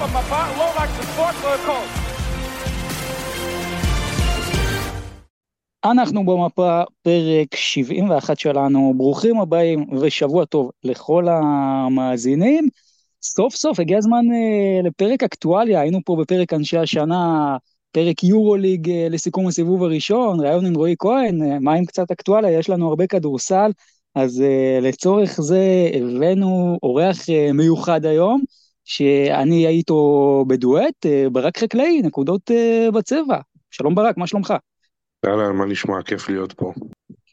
במפה לא רק בספורט, לא הכל. אנחנו במפה פרק 71 שלנו, ברוכים הבאים ושבוע טוב לכל המאזינים. סוף סוף הגיע הזמן uh, לפרק אקטואליה, היינו פה בפרק אנשי השנה, פרק יורוליג uh, לסיכום הסיבוב הראשון, ראיון עם רועי כהן, uh, מה עם קצת אקטואליה, יש לנו הרבה כדורסל, אז uh, לצורך זה הבאנו אורח uh, מיוחד היום, שאני אהיה איתו בדואט, uh, ברק חקלאי, נקודות uh, בצבע. שלום ברק, מה שלומך? יאללה, מה נשמע? כיף להיות פה.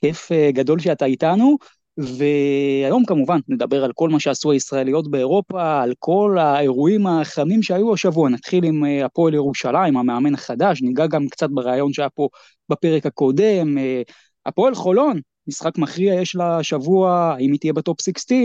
כיף uh, גדול שאתה איתנו. והיום כמובן נדבר על כל מה שעשו הישראליות באירופה, על כל האירועים החמים שהיו השבוע. נתחיל עם אה, הפועל ירושלים, המאמן החדש, ניגע גם קצת ברעיון שהיה פה בפרק הקודם. אה, הפועל חולון, משחק מכריע יש לה שבוע, האם היא תהיה בטופ 16,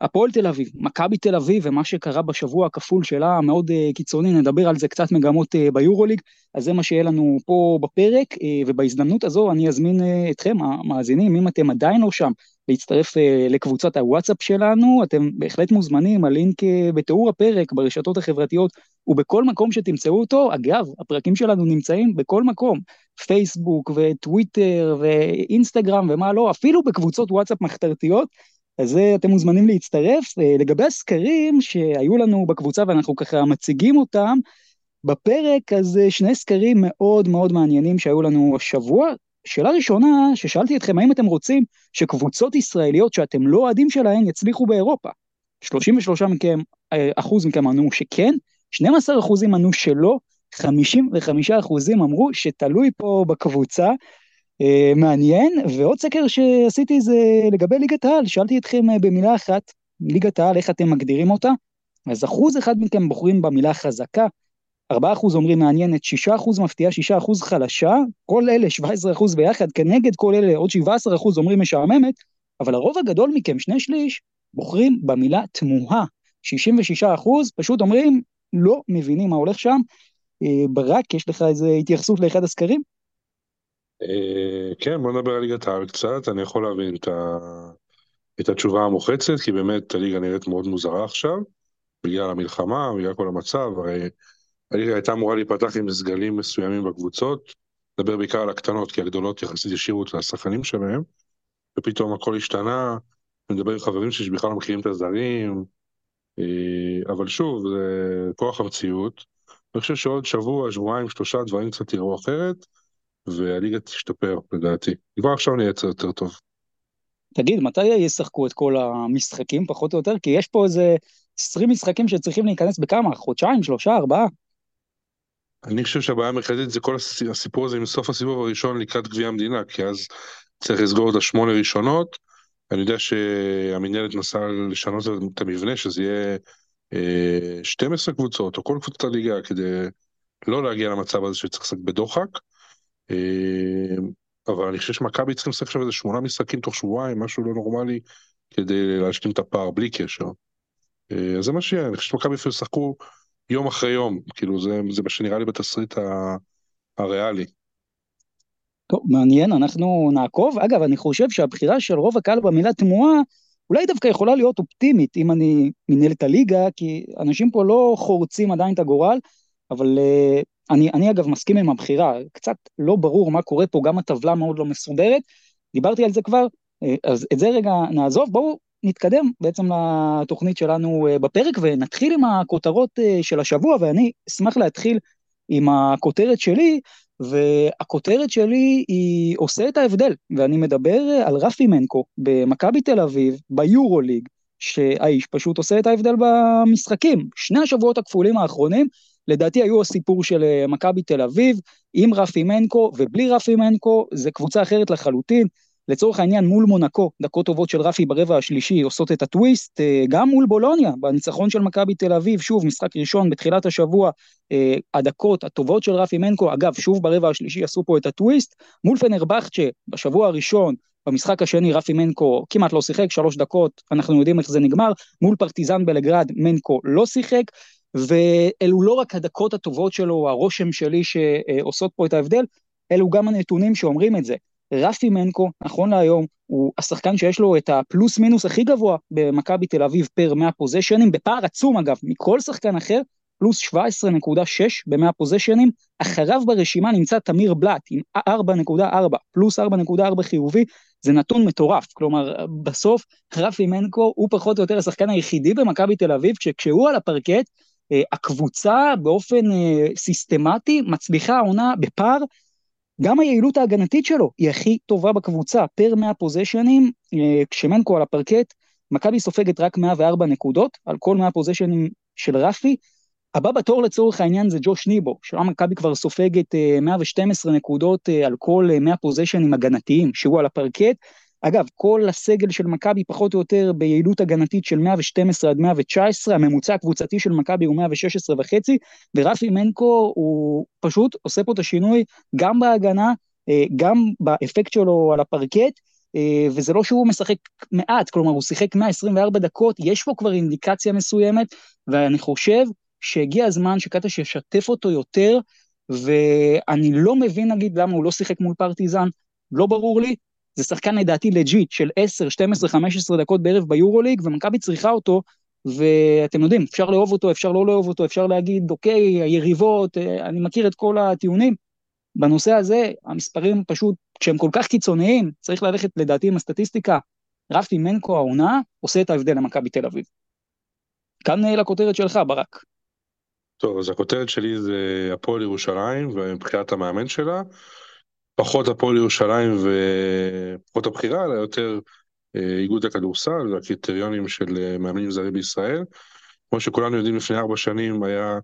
הפועל תל אביב, מכבי תל אביב ומה שקרה בשבוע הכפול שלה מאוד uh, קיצוני, נדבר על זה קצת מגמות uh, ביורוליג, אז זה מה שיהיה לנו פה בפרק, uh, ובהזדמנות הזו אני אזמין uh, אתכם, המאזינים, אם אתם עדיין לא שם, להצטרף uh, לקבוצת הוואטסאפ שלנו, אתם בהחלט מוזמנים, הלינק uh, בתיאור הפרק, ברשתות החברתיות ובכל מקום שתמצאו אותו, אגב, הפרקים שלנו נמצאים בכל מקום, פייסבוק וטוויטר ואינסטגרם ומה לא, אפילו בקבוצות וואטסאפ מחתרתיות, אז אתם מוזמנים להצטרף. אה, לגבי הסקרים שהיו לנו בקבוצה ואנחנו ככה מציגים אותם, בפרק אז שני סקרים מאוד מאוד מעניינים שהיו לנו השבוע. שאלה ראשונה ששאלתי אתכם, האם אתם רוצים שקבוצות ישראליות שאתם לא אוהדים שלהן יצליחו באירופה? 33 מכם, אה, אחוז מכם ענו שכן, 12 אחוזים ענו שלא, 55 אחוזים אמרו שתלוי פה בקבוצה, אה, מעניין, ועוד סקר שעשיתי זה לגבי ליגת העל, שאלתי אתכם אה, במילה אחת, ליגת העל, איך אתם מגדירים אותה? אז אחוז אחד מכם בוחרים במילה חזקה, 4% אומרים מעניינת, 6% מפתיעה, 6% חלשה, כל אלה 17% ביחד, כנגד כל אלה עוד 17% אומרים משעממת, אבל הרוב הגדול מכם, שני שליש, בוחרים במילה תמוהה. 66% פשוט אומרים, לא מבינים מה הולך שם. אה, ברק, יש לך איזו התייחסות לאחד הסקרים? אה, כן, בוא נדבר על ליגת העל קצת, אני יכול להבין את, ה... את התשובה המוחצת, כי באמת הליגה נראית מאוד מוזרה עכשיו, בגלל המלחמה, בגלל כל המצב, הרי הליגה הייתה אמורה להיפתח עם סגלים מסוימים בקבוצות, נדבר בעיקר על הקטנות, כי הגדולות יחסית השאירו את השחקנים שלהם, ופתאום הכל השתנה, אני מדבר עם חברים שלי שבכלל לא מכירים את הזרים, אה, אבל שוב, זה כוח המציאות. אני חושב שעוד שבוע, שבועיים, שלושה דברים קצת יראו אחרת, והליגה תשתפר לדעתי. כבר עכשיו נהיה יותר טוב. תגיד, מתי ישחקו את כל המשחקים פחות או יותר? כי יש פה איזה 20 משחקים שצריכים להיכנס בכמה? חודשיים, שלושה, ארבעה? אני חושב שהבעיה המרכזית זה כל הסיפור הזה עם סוף הסיבוב הראשון לקראת גביע המדינה, כי אז צריך לסגור את השמונה ראשונות. אני יודע שהמינהלת נסעה לשנות את המבנה, שזה יהיה אה, 12 קבוצות, או כל קבוצת הליגה, כדי לא להגיע למצב הזה שצריך לשחק בדוחק. אה, אבל אני חושב שמכבי צריכים לשחק עכשיו איזה שמונה משחקים תוך שבועיים, משהו לא נורמלי, כדי להשלים את הפער בלי קשר. אה, אז זה מה שיהיה, אני חושב שמכבי אפילו ישחקו יום אחרי יום, כאילו זה, זה מה שנראה לי בתסריט הריאלי. טוב, מעניין, אנחנו נעקוב. אגב, אני חושב שהבחירה של רוב הקהל במילה תמוהה, אולי דווקא יכולה להיות אופטימית, אם אני מנהל את הליגה, כי אנשים פה לא חורצים עדיין את הגורל, אבל uh, אני, אני אגב מסכים עם הבחירה, קצת לא ברור מה קורה פה, גם הטבלה מאוד לא מסודרת, דיברתי על זה כבר, אה, אז את זה רגע נעזוב, בואו נתקדם בעצם לתוכנית שלנו אה, בפרק ונתחיל עם הכותרות אה, של השבוע, ואני אשמח להתחיל עם הכותרת שלי, והכותרת שלי היא עושה את ההבדל, ואני מדבר על רפי מנקו במכבי תל אביב, ביורוליג, שהאיש פשוט עושה את ההבדל במשחקים. שני השבועות הכפולים האחרונים, לדעתי היו הסיפור של אה, מכבי תל אביב, עם רפי מנקו ובלי רפי מנקו, זה קבוצה אחרת לחלוטין. לצורך העניין מול מונקו, דקות טובות של רפי ברבע השלישי עושות את הטוויסט, אה, גם מול בולוניה, בניצחון של מכבי תל אביב, שוב, משחק ראשון בתחילת השבוע, אה, הדקות הטובות של רפי מנקו, אגב, שוב ברבע השלישי עשו פה את הטוויסט, מול פנרבכצ'ה, בשבוע הראשון, במשחק השני רפי מנקו כמעט לא שיחק, שלוש דקות, אנחנו יודעים איך זה נגמר, מול פרטיזן בלגרד מנקו לא שיחק, ואלו לא רק הדקות הטובות שלו, הרושם שלי שעושות פה את ההבדל, אלו גם הנתונים שאומרים את זה. רפי מנקו, נכון להיום, הוא השחקן שיש לו את הפלוס מינוס הכי גבוה במכבי תל אביב פר 100 פוזיישנים, בפער עצום אגב, מכל שחקן אחר, פלוס 17.6 ב-100 פוזיישנים, אחריו ברשימה נמצא תמיר בלאט עם 4.4, פלוס 4.4 חיובי, זה נתון מטורף, כלומר בסוף רפי מנקו הוא פחות או יותר השחקן היחידי במכבי תל אביב, כשהוא על הפרקט, הקבוצה באופן אה, סיסטמטי מצליחה העונה בפער, גם היעילות ההגנתית שלו היא הכי טובה בקבוצה, פר 100 פוזיישנים, אה, כשמנקו על הפרקט, מכבי סופגת רק 104 נקודות על כל 100 פוזיישנים של רפי, הבא בתור לצורך העניין זה ג'וש ניבו, שם מכבי כבר סופגת 112 נקודות על כל 100 פוזיישנים הגנתיים, שהוא על הפרקט, אגב, כל הסגל של מכבי פחות או יותר ביעילות הגנתית של 112 עד 119, הממוצע הקבוצתי של מכבי הוא 116 וחצי, ורפי מנקו הוא פשוט עושה פה את השינוי גם בהגנה, אה, גם באפקט שלו על הפרקט, אה, וזה לא שהוא משחק מעט, כלומר הוא שיחק 124 דקות, יש פה כבר אינדיקציה מסוימת, ואני חושב שהגיע הזמן שקטש ישתף אותו יותר, ואני לא מבין נגיד למה הוא לא שיחק מול פרטיזן, לא ברור לי, זה שחקן לדעתי legit של 10, 12, 15 דקות בערב ביורוליג, ומכבי צריכה אותו, ואתם יודעים, אפשר לאהוב אותו, אפשר לא לאהוב אותו, אפשר להגיד, אוקיי, היריבות, אה, אני מכיר את כל הטיעונים. בנושא הזה, המספרים פשוט, כשהם כל כך קיצוניים, צריך ללכת לדעתי עם הסטטיסטיקה, רפי מנקו העונה עושה את ההבדל למכבי תל אביב. כאן אה, לכותרת שלך, ברק. טוב, אז הכותרת שלי זה הפועל ירושלים ומבחינת המאמן שלה. פחות הפועל ירושלים ופחות הבחירה, אלא יותר אה, איגוד הכדורסל והקריטריונים של אה, מאמנים זרים בישראל. כמו שכולנו יודעים, לפני ארבע שנים היה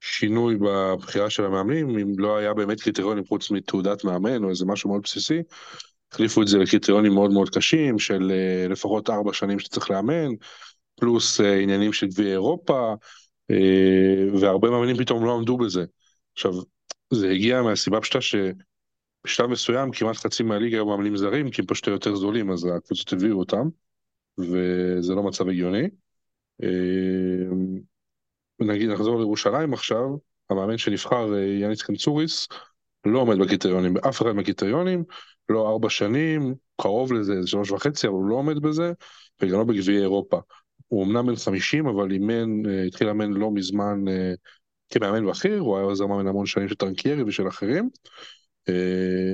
שינוי בבחירה של המאמנים, אם לא היה באמת קריטריונים חוץ מתעודת מאמן או איזה משהו מאוד בסיסי, החליפו את זה לקריטריונים מאוד מאוד קשים של אה, לפחות ארבע שנים שצריך לאמן, פלוס עניינים של גביע אירופה, והרבה מאמנים פתאום לא עמדו בזה. עכשיו, זה הגיע מהסיבה פשוטה ש... בשלב מסוים כמעט חצי מהליגה היו מאמנים זרים, כי הם פשוט יותר זולים, אז הקבוצות הביאו אותם, וזה לא מצב הגיוני. אה, נגיד, נחזור לירושלים עכשיו, המאמן שנבחר, אה, יאניס קנצוריס, לא עומד בקריטריונים, באף אחד מהקריטריונים, לא ארבע שנים, קרוב לזה, זה שלוש וחצי, אבל הוא לא עומד בזה, וגם לא בגביעי אירופה. הוא אמנם בן חמישים, אבל אימן, אה, התחיל לאמן לא מזמן כמאמן בכיר, הוא היה עוזר מאמן המון שנים של טרנקיירי ושל אחרים. אה,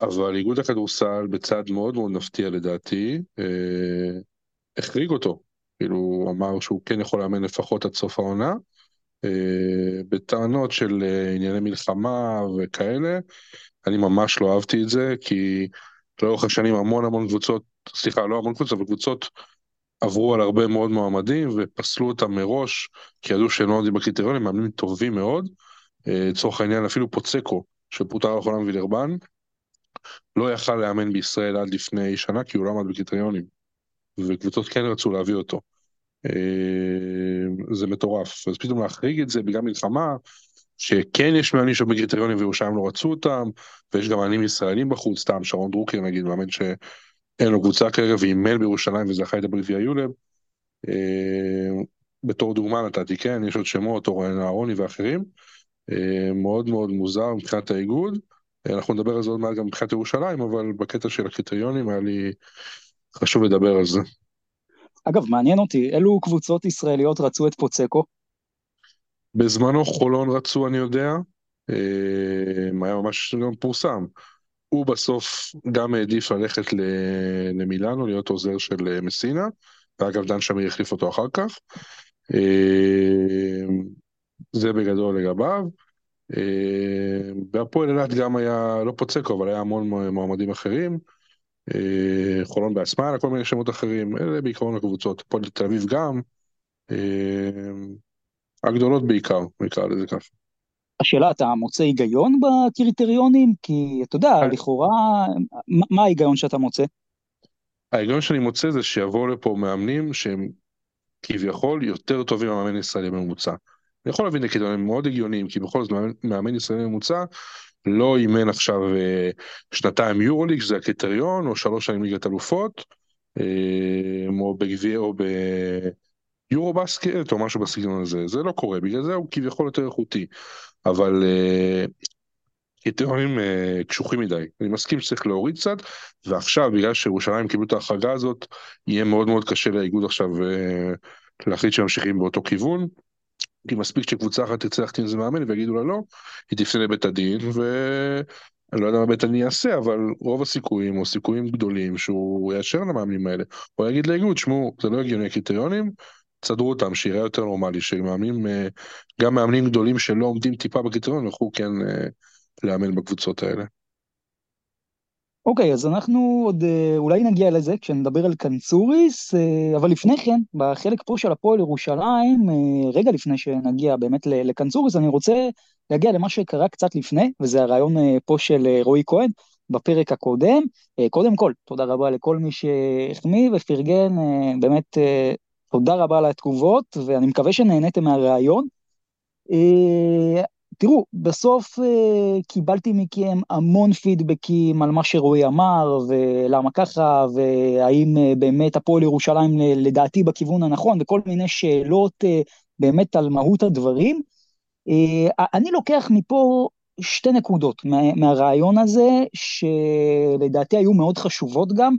אבל איגוד הכדורסל בצעד מאוד מאוד מפתיע לדעתי, אה, החריג אותו, כאילו הוא אמר שהוא כן יכול לאמן לפחות עד סוף העונה, אה, בטענות של ענייני מלחמה וכאלה, אני ממש לא אהבתי את זה, כי לאורך השנים המון המון קבוצות, סליחה, לא המון קבוצות, אבל קבוצות עברו על הרבה מאוד מועמדים ופסלו אותם מראש, כי ידעו שהם לא עומדים בקריטריונים, מאמנים טובים מאוד. לצורך העניין אפילו פוצקו, שפוטר לאחרונה מווילרבן, לא יכל לאמן בישראל עד לפני שנה כי הוא לא עמד בקריטריונים, וקבוצות כן רצו להביא אותו. אה, זה מטורף, אז פתאום להחריג את זה בגלל מלחמה, שכן יש מאמנים שבקריטריונים וירושלים לא רצו אותם, ויש גם מאמנים ישראלים בחוץ, סתם שרון דרוקר נגיד, מאמן שאין לו קבוצה כרגע ואימן בירושלים וזכה את בגביע יולב. אה, בתור דוגמה נתתי, כן, יש עוד שמות, אורן אהרוני ואחרים. אה, מאוד מאוד מוזר מבחינת האיגוד. אה, אנחנו נדבר על זה עוד מעט גם מבחינת ירושלים, אבל בקטע של הקריטריונים היה לי חשוב לדבר על זה. אגב, מעניין אותי, אילו קבוצות ישראליות רצו את פוצקו? בזמנו חולון רצו, אני יודע, אה, היה ממש גם פורסם. הוא בסוף גם העדיף ללכת למילאנו, להיות עוזר של מסינה, ואגב דן שמיר החליף אותו אחר כך. זה בגדול לגביו. אה, בהפועל אילת גם היה, לא פוצקו, אבל היה המון מועמדים אחרים. אה, חולון בעצמה, כל מיני שמות אחרים, אלה בעיקרון הקבוצות. הפועל תל אביב גם. אה, הגדולות בעיקר, נקרא לזה ככה. השאלה, אתה מוצא היגיון בקריטריונים? כי אתה יודע, לכאורה, מה ההיגיון שאתה מוצא? ההיגיון שאני מוצא זה שיבואו לפה מאמנים שהם כביכול יותר טובים מהמאמן ישראלי בממוצע. אני יכול להבין קריטריונים מאוד הגיוניים, כי בכל זאת מאמן ישראלי ממוצע לא אימן עכשיו אה, שנתיים יורוליג, שזה הקריטריון, או שלוש שנים ליגת אלופות, אה, או בגביע או ביורו בסקט, או משהו בסגנון הזה. זה לא קורה, בגלל זה הוא כביכול יותר איכותי. אבל אה, קריטריונים קשוחים מדי. אני מסכים שצריך להוריד קצת, ועכשיו, בגלל שירושלים קיבלו את ההחרגה הזאת, יהיה מאוד מאוד קשה לאיגוד עכשיו להחליט שממשיכים באותו כיוון. כי מספיק שקבוצה אחת תרצה להחתים איזה מאמן ויגידו לה לא, היא תפנה לבית הדין, ואני לא יודע מה בית הדין יעשה, אבל רוב הסיכויים, או סיכויים גדולים, שהוא יאשר למאמנים האלה. או יגיד לאיגוד, שמעו, זה לא הגיוני הקריטריונים, תסדרו אותם, שיראה יותר נורמלי, שמאמנים, אה, גם מאמנים גדולים שלא עומדים טיפה בקריטריון, יוכלו כן אה, לאמן בקבוצות האלה. אוקיי, אז אנחנו עוד אה, אולי נגיע לזה כשנדבר על קנצוריס, אה, אבל לפני כן, בחלק פה של הפועל ירושלים, אה, רגע לפני שנגיע באמת לקנצוריס, אני רוצה להגיע למה שקרה קצת לפני, וזה הרעיון פה של רועי כהן בפרק הקודם. קודם כל, תודה רבה לכל מי שהחמיא ופרגן, באמת תודה רבה על התגובות, ואני מקווה שנהניתם מהרעיון. תראו, בסוף uh, קיבלתי מכם המון פידבקים על מה שרועי אמר, ולמה ככה, והאם uh, באמת הפועל ירושלים לדעתי בכיוון הנכון, וכל מיני שאלות באמת על מהות הדברים. אני לוקח מפה שתי נקודות מה, מהרעיון הזה, שלדעתי היו מאוד חשובות גם.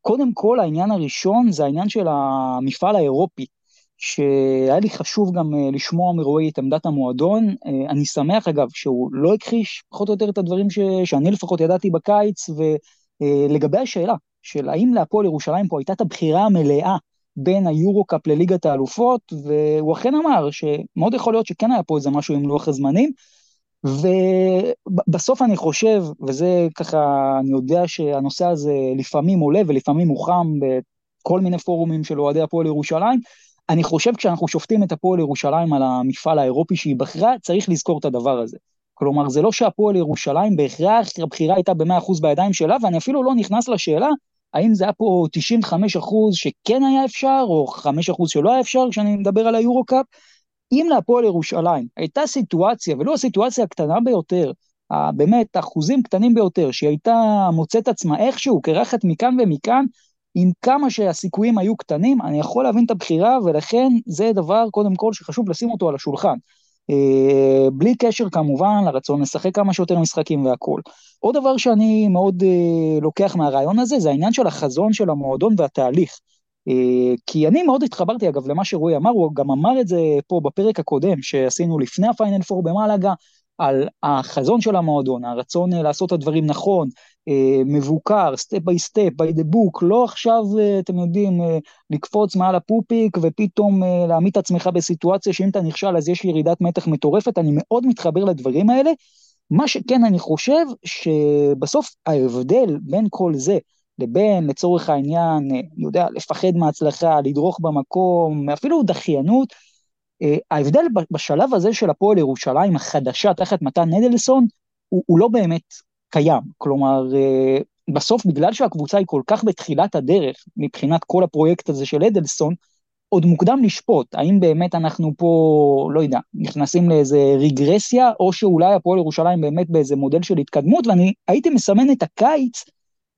קודם כל, העניין הראשון זה העניין של המפעל האירופי. שהיה לי חשוב גם uh, לשמוע מרועי את עמדת המועדון. Uh, אני שמח אגב שהוא לא הכחיש פחות או יותר את הדברים ש, שאני לפחות ידעתי בקיץ, ולגבי uh, השאלה של האם להפועל ירושלים פה הייתה את הבחירה המלאה בין היורו-קאפ לליגת האלופות, והוא אכן אמר שמאוד יכול להיות שכן היה פה איזה משהו עם לוח הזמנים, ובסוף אני חושב, וזה ככה, אני יודע שהנושא הזה לפעמים עולה ולפעמים הוא חם בכל מיני פורומים של אוהדי הפועל ירושלים, אני חושב כשאנחנו שופטים את הפועל ירושלים על המפעל האירופי שהיא בחרה, צריך לזכור את הדבר הזה. כלומר, זה לא שהפועל ירושלים בהכרח הבחירה הייתה ב-100% בידיים שלה, ואני אפילו לא נכנס לשאלה האם זה היה פה 95% שכן היה אפשר, או 5% שלא היה אפשר, כשאני מדבר על היורו-קאפ. אם להפועל ירושלים הייתה סיטואציה, ולא הסיטואציה הקטנה ביותר, באמת אחוזים קטנים ביותר, שהיא הייתה מוצאת עצמה איכשהו קרחת מכאן ומכאן, עם כמה שהסיכויים היו קטנים, אני יכול להבין את הבחירה, ולכן זה דבר, קודם כל, שחשוב לשים אותו על השולחן. אה, בלי קשר כמובן לרצון לשחק כמה שיותר משחקים והכול. עוד דבר שאני מאוד אה, לוקח מהרעיון הזה, זה העניין של החזון של המועדון והתהליך. אה, כי אני מאוד התחברתי, אגב, למה שרועי אמר, הוא גם אמר את זה פה בפרק הקודם שעשינו לפני הפיינל פור במלאגה, על החזון של המועדון, הרצון לעשות את הדברים נכון, אה, מבוקר, step by step, by the book, לא עכשיו, אה, אתם יודעים, אה, לקפוץ מעל הפופיק ופתאום להעמיד את עצמך בסיטואציה שאם אתה נכשל אז יש ירידת מתח מטורפת, אני מאוד מתחבר לדברים האלה. מה שכן אני חושב, שבסוף ההבדל בין כל זה לבין, לצורך העניין, אני יודע, לפחד מהצלחה, לדרוך במקום, אפילו דחיינות, ההבדל בשלב הזה של הפועל ירושלים החדשה תחת מתן אדלסון, הוא, הוא לא באמת קיים. כלומר, אה, בסוף בגלל שהקבוצה היא כל כך בתחילת הדרך מבחינת כל הפרויקט הזה של אדלסון, עוד מוקדם לשפוט, האם באמת אנחנו פה, לא יודע, נכנסים לאיזה רגרסיה, או שאולי הפועל ירושלים באמת באיזה מודל של התקדמות, ואני הייתי מסמן את הקיץ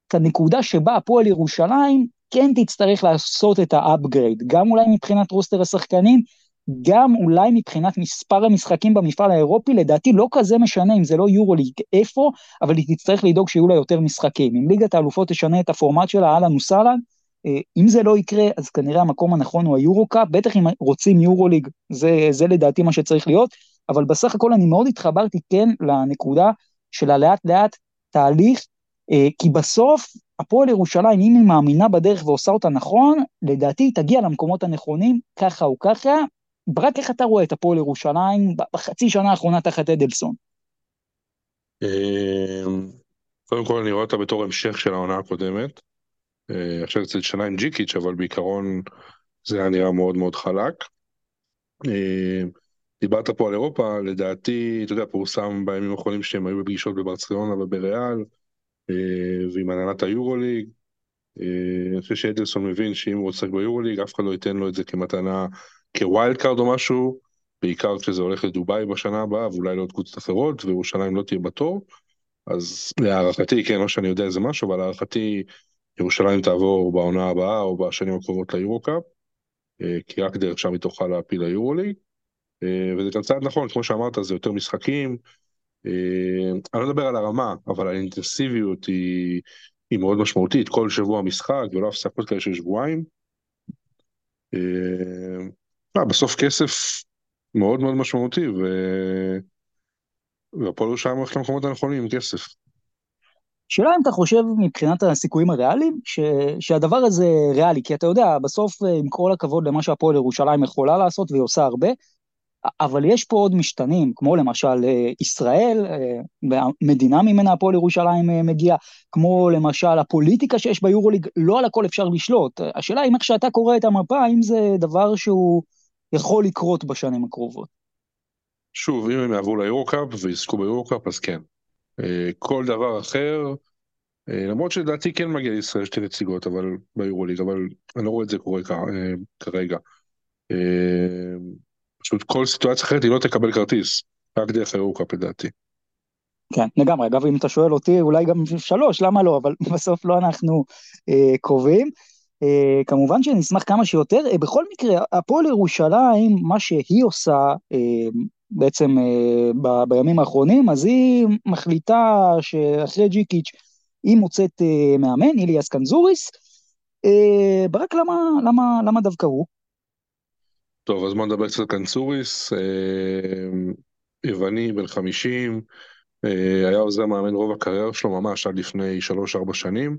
כנקודה שבה הפועל ירושלים כן תצטרך לעשות את ה upgrade, גם אולי מבחינת roster השחקנים, גם אולי מבחינת מספר המשחקים במפעל האירופי, לדעתי לא כזה משנה אם זה לא יורו ליג איפה, אבל היא תצטרך לדאוג שיהיו לה יותר משחקים. אם ליגת האלופות תשנה את הפורמט שלה, אהלן וסהלן, אה, אם זה לא יקרה, אז כנראה המקום הנכון הוא היורו קאפ, בטח אם רוצים יורו ליג, זה, זה לדעתי מה שצריך להיות, אבל בסך הכל אני מאוד התחברתי כן לנקודה של הלאט לאט תהליך, אה, כי בסוף הפועל ירושלים, אם היא מאמינה בדרך ועושה אותה נכון, לדעתי היא תגיע למקומות הנכונים, ככה או ככה, ברק, איך אתה רואה את הפועל ירושלים בחצי שנה האחרונה תחת אדלסון? אמ, קודם כל אני רואה אותה בתור המשך של העונה הקודמת. אה, עכשיו קצת שנה עם ג'יקיץ', אבל בעיקרון זה היה נראה מאוד מאוד חלק. אמ, דיברת פה על אירופה, לדעתי, אתה יודע, פורסם בימים האחרונים שהם היו בפגישות בברצלונה ובריאל, אה, ועם הנהלת היורוליג. אה, אני חושב שאדלסון מבין שאם הוא רוצה ביורוליג, אף אחד לא ייתן לו את זה כמתנה כ wild card או משהו, בעיקר כשזה הולך לדובאי בשנה הבאה, ואולי לעוד קבוצות אחרות, וירושלים לא תהיה בתור. אז להערכתי, כן, לא שאני יודע איזה משהו, אבל להערכתי ירושלים תעבור בעונה הבאה או בשנים הקרובות ליורו-קאפ, אה, כי רק דרך שם היא תוכל להעפיל ליורו-ליג. אה, וזה גם צעד נכון, כמו שאמרת, זה יותר משחקים. אה, אני לא מדבר על הרמה, אבל האינטנסיביות היא, היא מאוד משמעותית, כל שבוע משחק ולא הפסקות כאלה של שבועיים. אה, בסוף כסף מאוד מאוד משמעותי, ו... והפועל ירושלים הולך למקומות הנכונים עם כסף. שאלה אם אתה חושב מבחינת הסיכויים הריאליים, ש... שהדבר הזה ריאלי, כי אתה יודע, בסוף עם כל הכבוד למה שהפועל ירושלים יכולה לעשות והיא עושה הרבה, אבל יש פה עוד משתנים, כמו למשל ישראל, מדינה ממנה הפועל ירושלים מגיע, כמו למשל הפוליטיקה שיש ביורוליג, לא על הכל אפשר לשלוט. השאלה אם איך שאתה קורא את המפה, האם זה דבר שהוא יכול לקרות בשנים הקרובות. שוב, אם הם יעברו ליורוקאפ ויזכו ביורוקאפ, אז כן. כל דבר אחר, למרות שלדעתי כן מגיע לישראל שתי נציגות, אבל ביורוליג, אבל אני לא רואה את זה קורה כרגע. פשוט כל סיטואציה אחרת היא לא תקבל כרטיס, רק דרך היורוקאפ לדעתי. כן, לגמרי. אגב, אם אתה שואל אותי, אולי גם שלוש, למה לא? אבל בסוף לא אנחנו אה, קובעים. אה, כמובן שנשמח כמה שיותר. אה, בכל מקרה, הפועל ירושלים, מה שהיא עושה אה, בעצם ב, בימים האחרונים, אז היא מחליטה שאחרי ג'יקיץ' היא מוצאת מאמן, איליאס קנזוריס. ברק, למה, למה, למה דווקא הוא? טוב, אז בוא נדבר קצת על קנצוריס, יווני, בן 50, אה, היה עוזר מאמן רוב הקריירה שלו ממש עד לפני 3-4 שנים,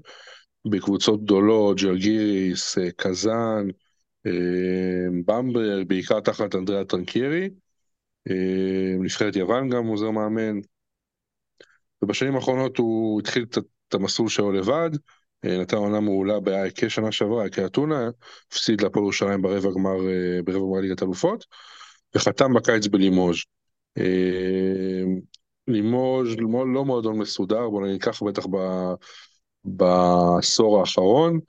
בקבוצות גדולות, ג'רגיריס, אה, קזאן, במברג, בעיקר תחת אנדריאה טרנקיירי, נבחרת יוון גם עוזר מאמן, ובשנים האחרונות הוא התחיל את המסלול שלו לבד, אה, נתן עונה מעולה באייקה שנה שעברה, אייקה אתונה, הפסיד להפועל ירושלים ברבע גמר, אה, ברבע גמר ליגת אלופות, וחתם בקיץ בלימוז'. אה, לימוז' לא מועדון מסודר, בוא נגיד ככה, בטח בעשור האחרון.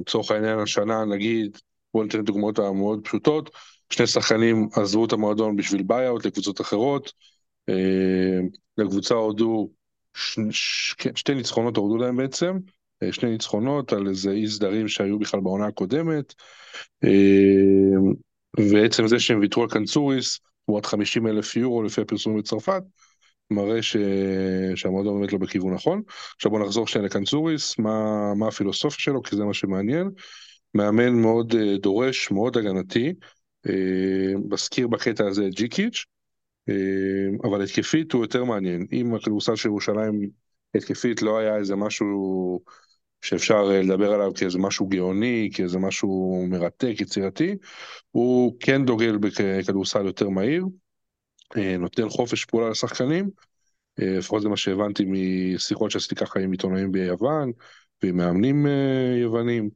לצורך העניין השנה נגיד, בואו ניתן דוגמאות המאוד פשוטות, שני שחקנים עזבו את המועדון בשביל buyout לקבוצות אחרות, לקבוצה הורידו ש, ש, כן, שתי ניצחונות הורדו להם בעצם, אה, שני ניצחונות על איזה אי סדרים שהיו בכלל בעונה הקודמת, אה, ועצם זה שהם ויתרו על קנצוריס, תמורת 50 אלף יורו לפי הפרסומים בצרפת, מראה ש... שהמועדון באמת לא בכיוון נכון. עכשיו בוא נחזור שנייה לקנצוריס, מה, מה הפילוסופיה שלו, כי זה מה שמעניין. מאמן מאוד אה, דורש, מאוד הגנתי, מזכיר בקטע הזה את ג'יקיץ', אה, אבל התקפית הוא יותר מעניין. אם הכדורסל של ירושלים התקפית לא היה איזה משהו שאפשר אה, לדבר עליו כאיזה משהו גאוני, כאיזה משהו מרתק, יצירתי, הוא כן דוגל בכדורסל יותר מהיר, אה, נותן חופש פעולה לשחקנים, לפחות זה מה שהבנתי משיחות שעשיתי ככה עם עיתונאים ביוון ועם מאמנים יוונים.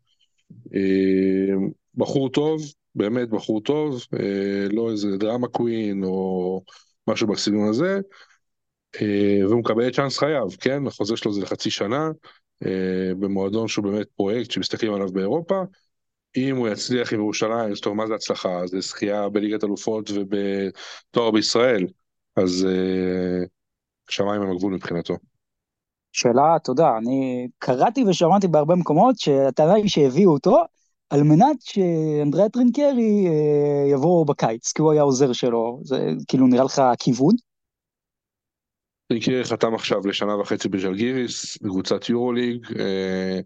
בחור טוב, באמת בחור טוב, אה, לא איזה דרמה קווין או משהו בסגנון הזה, אה, והוא מקבל את צ'אנס חייו, כן? החוזה שלו זה לחצי שנה, אה, במועדון שהוא באמת פרויקט שמסתכלים עליו באירופה. אם הוא יצליח עם ירושלים, זאת אומרת, מה זה הצלחה? זה זכייה בליגת אלופות ובתואר בישראל, אז שמיים הם הגבול מבחינתו. שאלה, תודה, אני קראתי ושמעתי בהרבה מקומות שהטענה היא שהביאו אותו, על מנת שאנדריאה טרינקרי אה, יבוא בקיץ, כי הוא היה עוזר שלו, זה כאילו נראה לך הכיוון? טרינקרי חתם עכשיו לשנה וחצי בז'לגיריס, בקבוצת יורוליג, אה,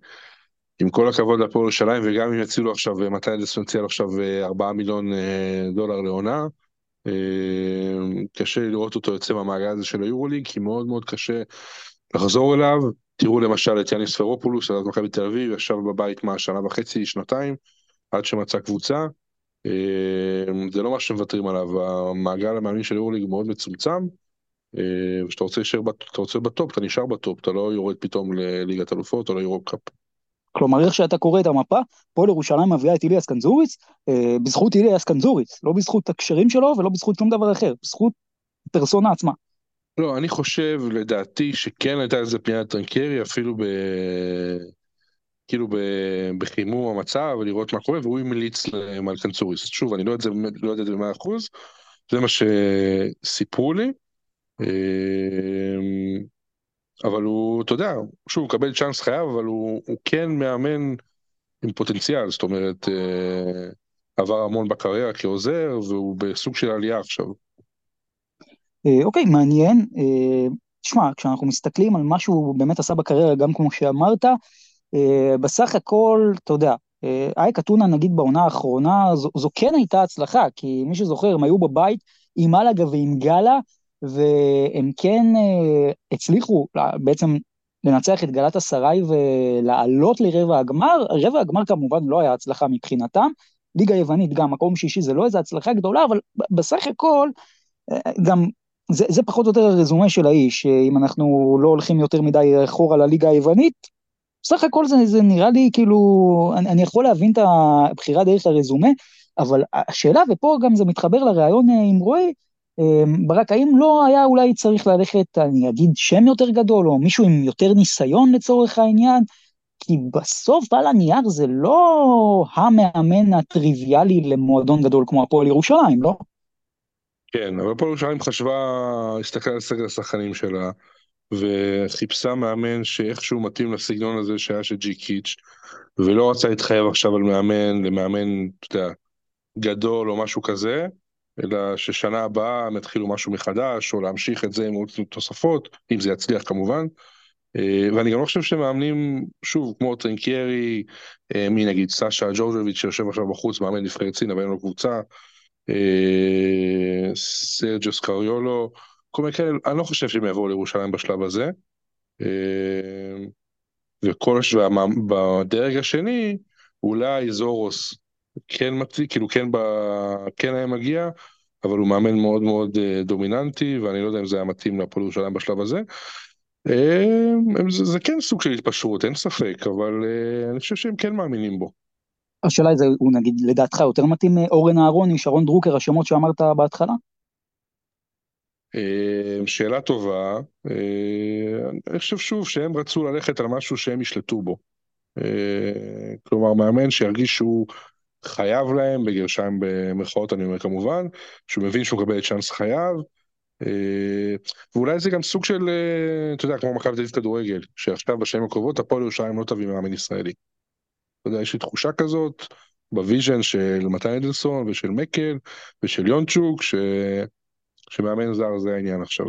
עם כל הכבוד לפועל ירושלים, וגם אם יצילו עכשיו, מתי יציעו עכשיו 4 אה, מיליון דולר לעונה, קשה לראות אותו יוצא מהמעגל הזה של היורוליג, כי מאוד מאוד קשה לחזור אליו, תראו למשל את יאניס פרופולוס, עד מכבי תל אביב, ישב בבית מה, שנה וחצי, שנתיים, עד שמצא קבוצה. אה, זה לא מה שמוותרים עליו, המעגל המאמין של יורליג מאוד מצומצם, אה, וכשאתה רוצה להישאר ב top, אתה נשאר ב top, אתה לא יורד פתאום לליגת אלופות או ליורופ קאפ. כלומר, איך שאתה קורא את המפה, פועל ירושלים מביאה את איליאס קנצוריס, אה, בזכות איליאס קנצוריס, לא בזכות הקשרים שלו ולא בזכות שום דבר אחר, בזכות פרסונה עצמה. לא, אני חושב, לדעתי, שכן הייתה איזה פנייה לטרנקרי, אפילו ב... כאילו ב... בחימום המצב, ולראות מה קורה, והוא המליץ על קנצוריס. שוב, אני לא יודע, לא את זה במאה אחוז, זה מה שסיפרו לי. אבל הוא, אתה יודע, שוב, הוא מקבל צ'אנס חייו, אבל הוא, הוא כן מאמן עם פוטנציאל, זאת אומרת, אה, עבר המון בקריירה כעוזר, והוא בסוג של עלייה עכשיו. אה, אוקיי, מעניין. אה, תשמע, כשאנחנו מסתכלים על מה שהוא באמת עשה בקריירה, גם כמו שאמרת, אה, בסך הכל, אתה יודע, אייק אתונה נגיד בעונה האחרונה, זו, זו כן הייתה הצלחה, כי מי שזוכר, הם היו בבית עם אלגה ועם גאלה, והם כן הצליחו בעצם לנצח את גלת אסריי ולעלות לרבע הגמר. רבע הגמר כמובן לא היה הצלחה מבחינתם. ליגה יוונית גם, מקום שישי זה לא איזו הצלחה גדולה, אבל בסך הכל, גם זה, זה פחות או יותר הרזומה של האיש, אם אנחנו לא הולכים יותר מדי אחורה לליגה היוונית, בסך הכל זה, זה נראה לי כאילו, אני, אני יכול להבין את הבחירה דרך הרזומה, אבל השאלה, ופה גם זה מתחבר לראיון עם רועי, ברק, האם לא היה אולי צריך ללכת, אני אגיד, שם יותר גדול, או מישהו עם יותר ניסיון לצורך העניין? כי בסוף על הנייר זה לא המאמן הטריוויאלי למועדון גדול כמו הפועל ירושלים, לא? כן, אבל הפועל ירושלים חשבה, הסתכלה על סגל השחקנים שלה, וחיפשה מאמן שאיכשהו מתאים לסגנון הזה שהיה של ג'י קיץ', ולא רצה להתחייב עכשיו על מאמן, למאמן, אתה יודע, גדול או משהו כזה, אלא ששנה הבאה הם יתחילו משהו מחדש, או להמשיך את זה עם עוד תוספות, אם זה יצליח כמובן. אה, ואני גם לא חושב שמאמנים, שוב, כמו טרינקיירי, אה, מי נגיד, סאשה ג'ורג'וביץ' שיושב עכשיו בחוץ, מאמן נבחרת סין, אבל אין לו קבוצה, אה, סרג'וס קריולו, כל מיני כאלה, אני לא חושב שהם יבואו לירושלים בשלב הזה. וכל השוואה, בדרג השני, אולי זורוס כן מצליח, כאילו כן, ב... כן היה מגיע, אבל הוא מאמן מאוד מאוד אה, דומיננטי, ואני לא יודע אם זה היה מתאים להפועל ירושלים בשלב הזה. אה, זה, זה כן סוג של התפשרות, אין ספק, אבל אה, אני חושב שהם כן מאמינים בו. השאלה היא, הוא נגיד, לדעתך יותר מתאים אורן אהרוני, שרון דרוקר, השמות שאמרת בהתחלה? שאלה טובה. אני חושב שוב שהם רצו ללכת על משהו שהם ישלטו בו. כלומר, מאמן שירגיש שהוא חייב להם, בגרשיים במרכאות אני אומר כמובן, שהוא מבין שהוא מקבל את צ'אנס חייו, אה, ואולי זה גם סוג של, אה, אתה יודע, כמו מכבי תל אביב כדורגל, שעכשיו בשנים הקרובות הפועל ירושלים לא תביא מאמן ישראלי. אתה יודע, יש לי תחושה כזאת ב vision של מתן אדלסון ושל מקל ושל יונצ'וק, ש... שמאמן זר זה העניין עכשיו.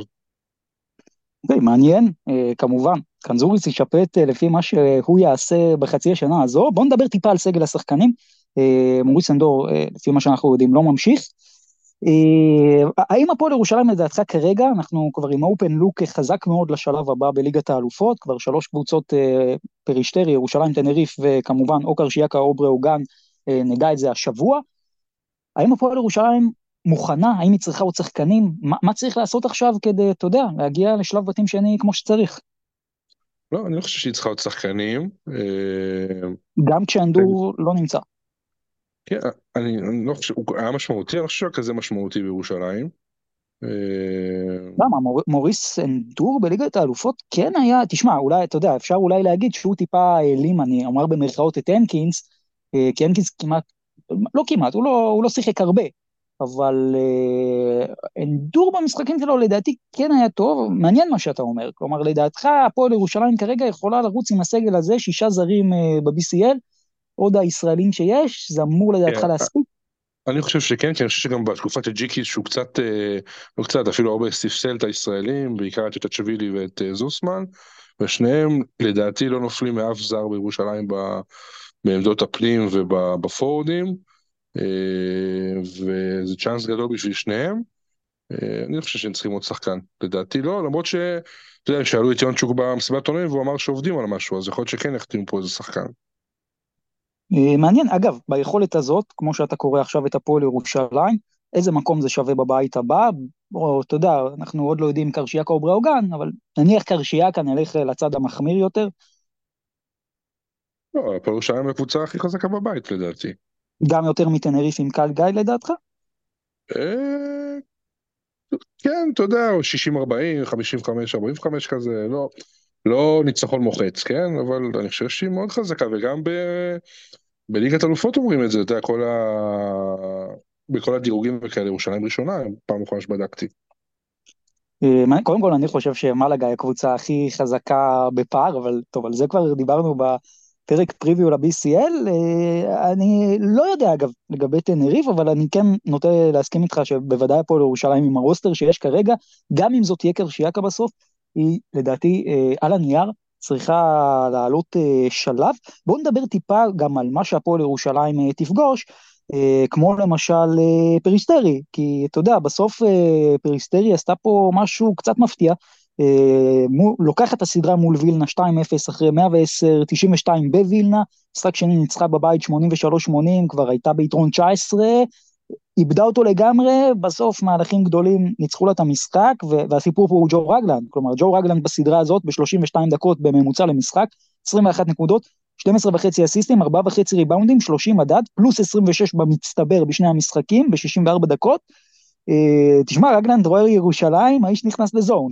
אוקיי, מעניין, אה, כמובן, קנזוריס יישפט לפי מה שהוא יעשה בחצי השנה הזו. בואו נדבר טיפה על סגל השחקנים. אה, מוריס אנדור, אה, לפי מה שאנחנו יודעים, לא ממשיך. אה, האם הפועל ירושלים לדעתך כרגע, אנחנו כבר עם אופן לוק חזק מאוד לשלב הבא בליגת האלופות, כבר שלוש קבוצות פרישטרי, ירושלים תנריף וכמובן או קרשיאקה או בראוגן, נדע את זה השבוע. האם הפועל ירושלים מוכנה, האם היא צריכה עוד שחקנים? מה, מה צריך לעשות עכשיו כדי, אתה יודע, להגיע לשלב בתים שני כמו שצריך? לא, אני לא חושב שהיא צריכה עוד שחקנים. גם כשאנדור לא נמצא. כן, אני, לא חושב, הוא היה משמעותי, אני לא חושב כזה משמעותי בירושלים. אה, למה? מור, מוריס אנדור בליגת האלופות כן היה, תשמע, אולי, אתה יודע, אפשר אולי להגיד שהוא טיפה העלים, אני אומר במרכאות את הנקינס, אה, כי הנקינס כמעט, לא כמעט, הוא לא, הוא לא שיחק הרבה, אבל אנדור אה, במשחקים שלו לדעתי כן היה טוב, מעניין מה שאתה אומר, כלומר לדעתך הפועל ירושלים כרגע יכולה לרוץ עם הסגל הזה, שישה זרים ב-BCL, עוד הישראלים שיש, זה אמור לדעתך כן. להספיק? אני חושב שכן, כי אני חושב שגם בתקופת הג'יקיס שהוא קצת, אה, לא קצת, אפילו הרבה ספסל את הישראלים, בעיקר את צ'בילי ואת אה, זוסמן, ושניהם לדעתי לא נופלים מאף זר בירושלים בעמדות הפנים ובפורדים, אה, וזה צ'אנס גדול בשביל שניהם. אני חושב שהם צריכים עוד שחקן, לדעתי לא, למרות ש... אתה יודע, שאלו את יונצ'וק במסיבת עונאים והוא אמר שעובדים על משהו, אז יכול להיות שכן יחתימו פה איזה שחקן. אה, מעניין, אגב, ביכולת הזאת, כמו שאתה קורא עכשיו את הפועל ירושלים, איזה מקום זה שווה בבית הבא, או אתה יודע, אנחנו עוד לא יודעים קרשיאקה או בראוגן, אבל נניח קרשיאקה נלך לצד המחמיר יותר. לא, הפועל ירושלים הקבוצה הכי חזקה בבית לדעתי. גם יותר מטנריף עם קל גיא לדעתך? אה, כן, אתה יודע, 60-40, 55-45 כזה, לא, לא ניצחון מוחץ, כן? אבל אני חושב שהיא מאוד חזקה, וגם ב... בליגת אלופות אומרים את זה, אתה יודע, כל ה... בכל הדירוגים וכאלה, ירושלים ראשונה, פעם אחרונה שבדקתי. אה, קודם כל אני חושב שמלאגה היא הקבוצה הכי חזקה בפער, אבל טוב, על זה כבר דיברנו בפרק פריוויו ל-BCL. אה, אני לא יודע אגב לגבי תנריף, אבל אני כן נוטה להסכים איתך שבוודאי הפועל ירושלים עם הרוסטר שיש כרגע, גם אם זאת תהיה קרשיאקה בסוף, היא לדעתי אה, על הנייר צריכה לעלות אה, שלב. בואו נדבר טיפה גם על מה שהפועל ירושלים אה, תפגוש, אה, כמו למשל אה, פריסטרי, כי אתה יודע, בסוף אה, פריסטרי עשתה פה משהו קצת מפתיע. אה, לוקחת את הסדרה מול וילנה 2-0 אחרי 110-92 בווילנה, משחק שני ניצחה בבית 83-80, כבר הייתה ביתרון 19, איבדה אותו לגמרי, בסוף מהלכים גדולים ניצחו לה את המשחק, והסיפור פה הוא ג'ו רגלנד, כלומר ג'ו רגלנד בסדרה הזאת ב-32 דקות בממוצע למשחק, 21 נקודות, 12 וחצי אסיסטים, 4 וחצי ריבאונדים, 30 מדד, פלוס 26 במצטבר בשני המשחקים, ב-64 דקות. Uh, תשמע, רגלנד רואה ירושלים, האיש נכנס לזון.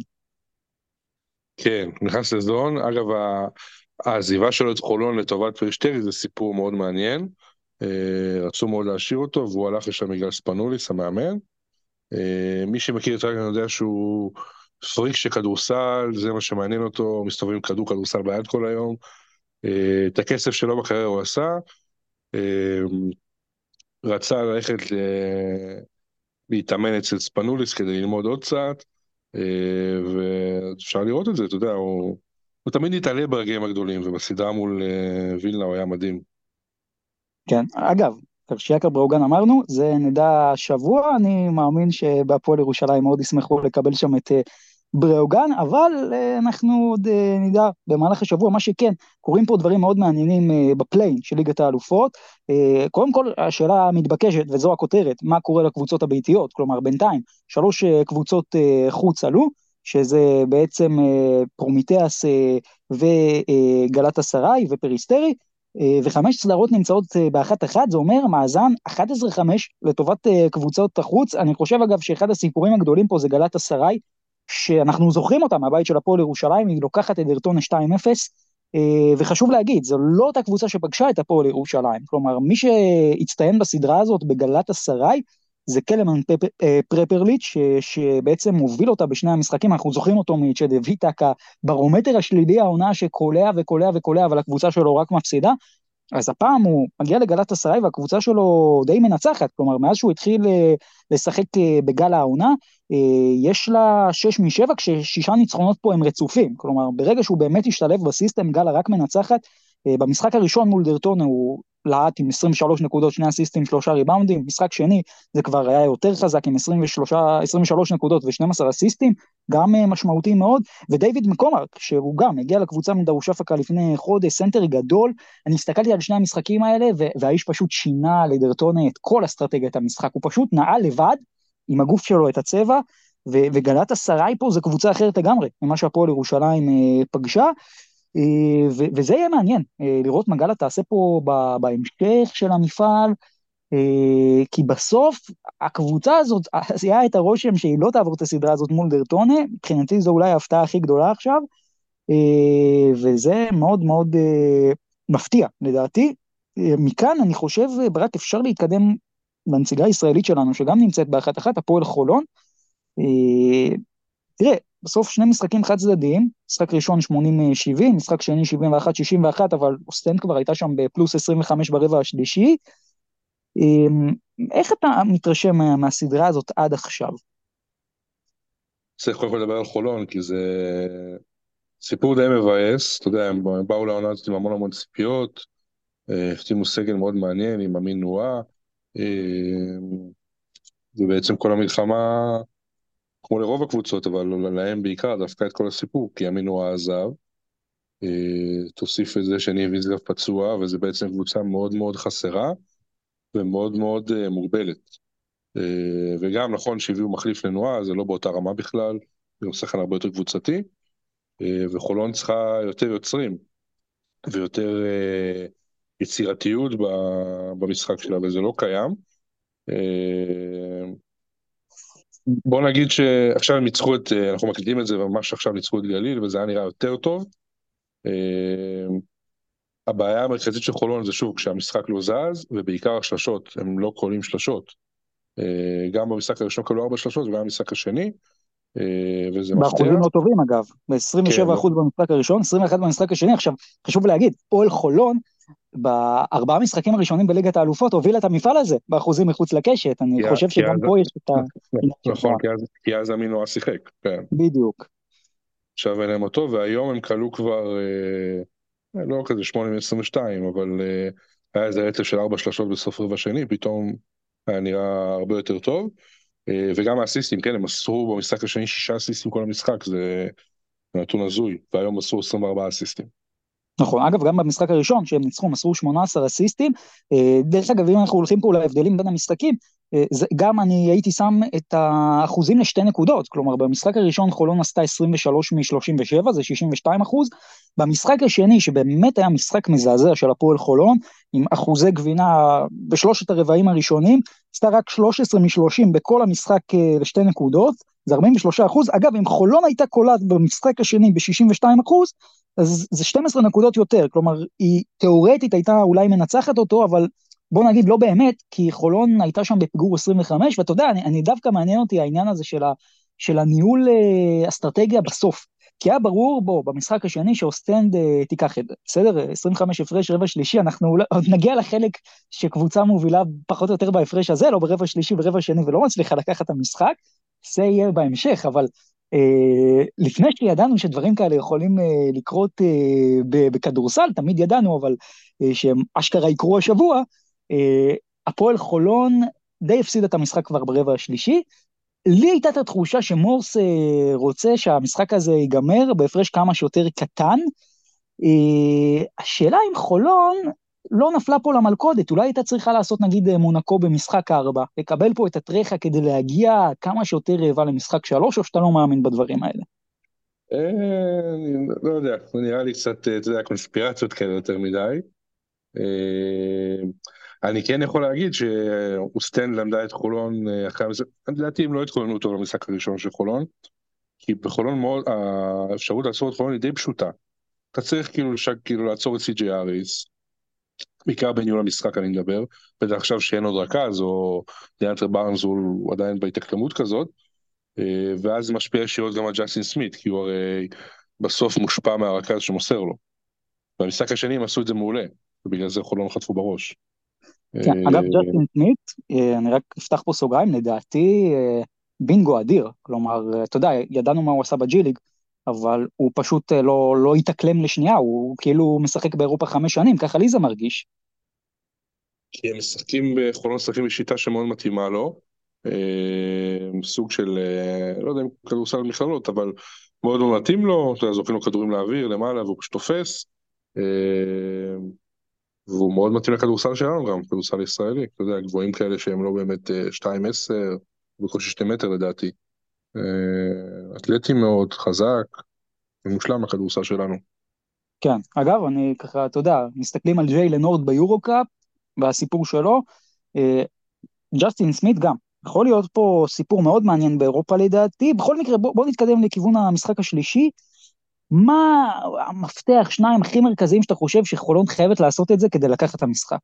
כן, נכנס לזון. אגב, העזיבה שלו את חולון לטובת פרישטרי זה סיפור מאוד מעניין. אה, רצו מאוד להשאיר אותו, והוא הלך לשם בגלל ספנוליס, המאמן. אה, מי שמכיר את רגלנד יודע שהוא פריק של כדורסל, זה מה שמעניין אותו, מסתובב עם כדור כדורסל ביד כל היום. אה, את הכסף שלו בקריירה הוא עשה. רצה ללכת להתאמן אצל ספנוליס כדי ללמוד עוד קצת. ואפשר לראות את זה, אתה יודע, הוא, הוא תמיד התעלה ברגעים הגדולים, ובסדרה מול וילנה הוא היה מדהים. כן, אגב, קרשיאקר בראוגן אמרנו, זה נדע השבוע, אני מאמין שבהפועל ירושלים מאוד ישמחו לקבל שם את אה, בראוגן, אבל אה, אנחנו עוד אה, נדע במהלך השבוע, מה שכן, קורים פה דברים מאוד מעניינים ב play-in של ליגת האלופות. קודם כל, השאלה המתבקשת, וזו הכותרת, מה קורה לקבוצות הביתיות? כלומר, בינתיים, שלוש קבוצות חוץ עלו, שזה בעצם פרומיטאס וגלטסראיי ופריסטרי, וחמש סדרות נמצאות באחת אחת, זה אומר מאזן 11-5 לטובת קבוצות החוץ. אני חושב אגב שאחד הסיפורים הגדולים פה זה גלטסראיי, שאנחנו זוכרים אותה מהבית של הפועל ירושלים, היא לוקחת את דרטונה 2-0, אה, וחשוב להגיד, זו לא אותה קבוצה שפגשה את הפועל ירושלים, כלומר, מי שהצטיין בסדרה הזאת בגלת אסריי, זה קלמן אה, פרפרליץ', ש, שבעצם מוביל אותה בשני המשחקים, אנחנו זוכרים אותו מצ'דה ויטה כברומטר השלילי העונה שקולע וקולע וקולע, אבל הקבוצה שלו רק מפסידה, אז הפעם הוא מגיע לגלת אסריי והקבוצה שלו די מנצחת, כלומר מאז שהוא התחיל אה, לשחק אה, בגל העונה, יש לה שש משבע כששישה ניצחונות פה הם רצופים, כלומר ברגע שהוא באמת השתלב ב system גלה רק מנצחת, במשחק הראשון מול דרטונה הוא להט עם 23 נקודות, שני אסיסטים, שלושה ריבאונדים, משחק שני זה כבר היה יותר חזק עם 23, 23 נקודות ו-12 אסיסטים, גם אה, משמעותי מאוד, ודייוויד מקומרק, שהוא גם הגיע לקבוצה מדרושאפקה לפני חודש, סנטר גדול, אני הסתכלתי על שני המשחקים האלה, והאיש פשוט שינה לדרטונה את כל אסטרטגיית המשחק, הוא פשוט נעל לבד עם הגוף שלו את הצבע, וגלת אסריי פה זה קבוצה אחרת לגמרי ממה שהפועל ירושלים אה, פגשה, אה, וזה יהיה מעניין, אה, לראות מה גלה תעשה פה בהמשך של המפעל, אה, כי בסוף הקבוצה הזאת עשייה את הרושם שהיא לא תעבור את הסדרה הזאת מול דרטונה, מבחינתי זו אולי ההפתעה הכי גדולה עכשיו, וזה מאוד מאוד מפתיע לדעתי. מכאן אני חושב, רק אפשר להתקדם לנציגה הישראלית שלנו, שגם נמצאת באחת אחת, הפועל חולון. תראה, בסוף שני משחקים חד צדדיים, משחק ראשון 80-70, משחק שני 71-61, אבל אוסטנד כבר הייתה שם בפלוס 25 ברבע השלישי. אמ, איך אתה מתרשם מה, מהסדרה הזאת עד עכשיו? צריך קודם כל לדבר על חולון, כי זה סיפור די מבאס, אתה יודע, הם באו לעונה הזאת עם המון המון ציפיות, אה, החתימו סגל מאוד מעניין עם אמין נועה, אמ, ובעצם כל המלחמה כמו לרוב הקבוצות, אבל להם בעיקר דווקא את כל הסיפור, כי אמינו עזב. אה, תוסיף את זה שניב יזגב פצוע, וזה בעצם קבוצה מאוד מאוד חסרה ומאוד מאוד אה, מוגבלת. אה, וגם נכון שהביאו מחליף לנועה, זה לא באותה רמה בכלל, זה גם שחקן הרבה יותר קבוצתי, וחולון צריכה יותר יוצרים ויותר יצירתיות במשחק שלה, וזה לא קיים. בוא נגיד שעכשיו הם ניצחו את, אה, אנחנו מקליטים את זה וממש עכשיו ניצחו את גליל וזה היה נראה יותר טוב. אה, הבעיה המרכזית של חולון זה שוב כשהמשחק לא זז ובעיקר השלשות, הם לא קולים שלשות. אה, גם במשחק הראשון קבלו ארבע שלשות וגם במשחק השני. וזה מפתיע. באחוזים לא טובים אגב, ב-27% כן. במשחק הראשון, 21 במשחק השני. עכשיו, חשוב להגיד, פועל חולון בארבעה משחקים הראשונים בליגת האלופות הוביל את המפעל הזה באחוזים מחוץ לקשת, אני חושב שגם פה יש את ה... נכון, כי אז אמינוע שיחק, כן. בדיוק. עכשיו אין להם אותו, והיום הם כלו כבר, לא כזה 8 מ-22, אבל היה איזה רצף של ארבע שלשות בסוף רבע שני, פתאום היה נראה הרבה יותר טוב. וגם האסיסטים, כן, הם מסרו במשחק השני שישה אסיסטים כל המשחק, זה נתון הזוי, והיום מסרו 24 אסיסטים. נכון, אגב, גם במשחק הראשון שהם ניצחו, מסרו 18 אסיסטים. אה, דרך אגב, אם אנחנו הולכים פה להבדלים בין המשחקים, אה, גם אני הייתי שם את האחוזים לשתי נקודות, כלומר במשחק הראשון חולון עשתה 23 מ-37, זה 62 אחוז, במשחק השני, שבאמת היה משחק מזעזע של הפועל חולון, עם אחוזי גבינה בשלושת הרבעים הראשונים, עשתה רק 13 מ-30 בכל המשחק אה, לשתי נקודות, זה 43 אחוז, אגב, אם חולון הייתה קולט במשחק השני ב-62 אחוז, אז זה 12 נקודות יותר, כלומר, היא תאורטית הייתה אולי מנצחת אותו, אבל בוא נגיד לא באמת, כי חולון הייתה שם בפיגור 25, ואתה יודע, אני, אני דווקא מעניין אותי העניין הזה של, ה, של הניהול אה, אסטרטגיה בסוף. כי היה ברור, בוא, במשחק השני שאוסטנד אה, תיקח את זה, בסדר? 25 הפרש רבע שלישי, אנחנו עוד נגיע לחלק שקבוצה מובילה פחות או יותר בהפרש הזה, לא ברבע שלישי, ברבע שני, ולא מצליחה לקחת את המשחק, זה יהיה בהמשך, אבל לפני שידענו שדברים כאלה יכולים אה, לקרות אה, בכדורסל, תמיד ידענו, אבל שהם אשכרה יקרו השבוע, הפועל חולון די הפסיד את המשחק כבר ברבע השלישי. לי הייתה את התחושה שמורס רוצה שהמשחק הזה ייגמר בהפרש כמה שיותר קטן. השאלה אם חולון לא נפלה פה למלכודת, אולי הייתה צריכה לעשות נגיד אה, מונקו במשחק ארבע, לקבל פה את הטרחה כדי להגיע כמה שיותר רעבה למשחק שלוש, או שאתה לא מאמין בדברים האלה? אה, אני לא יודע, זה נראה לי קצת, אה, אתה יודע, קונספירציות כאלה יותר מדי. אני כן יכול להגיד שאוסטן למדה את חולון אחרי המשחק, לדעתי הם לא התכוננו אותו למשחק הראשון של חולון, כי בחולון מאוד, האפשרות לעצור את חולון היא די פשוטה. אתה צריך כאילו, כאילו לעצור את סי.ג'י אריס, בעיקר בניהול המשחק אני מדבר, בטח עכשיו שאין עוד רכז, או דיאנטר בארנס הוא עדיין בהתאקלמות כזאת, אה, ואז זה משפיע ישירות גם על ג'סטין סמית, כי הוא הרי בסוף מושפע מהרכז שמוסר לו. במשחק השני הם עשו את זה מעולה, ובגלל זה חולון חטפו בראש. כן, אה, אגב, ג'סטין סמית, אה, אני רק אפתח פה סוגריים, לדעתי בינגו אדיר, כלומר, אתה יודע, ידענו מה הוא עשה בג'י ליג, אבל הוא פשוט אה, לא, לא התאקלם לשנייה, הוא כאילו משחק באירופה חמש שנים, ככה לי זה מרגיש. כי הם משחקים, חולון משחקים בשיטה שמאוד מתאימה לו, אה, סוג של, אה, לא יודע אם כדורסל מכללות, אבל מאוד לא מתאים לו, אתה יודע, זורקים לו כדורים לאוויר למעלה והוא פשוט תופס, והוא מאוד מתאים לכדורסל שלנו גם, כדורסל ישראלי, אתה יודע, גבוהים כאלה שהם לא באמת 2-10, בקושי 2 מטר לדעתי. אה, אתלטי מאוד, חזק, מושלם הכדורסל שלנו. כן, אגב, אני ככה, אתה יודע, מסתכלים על ג'יי לנורד ביורו-קאפ, והסיפור שלו, אה, ג'סטין סמית גם. יכול להיות פה סיפור מאוד מעניין באירופה לדעתי. בכל מקרה, בוא, בוא נתקדם לכיוון המשחק השלישי. מה המפתח, שניים הכי מרכזיים שאתה חושב שחולון חייבת לעשות את זה כדי לקחת את המשחק?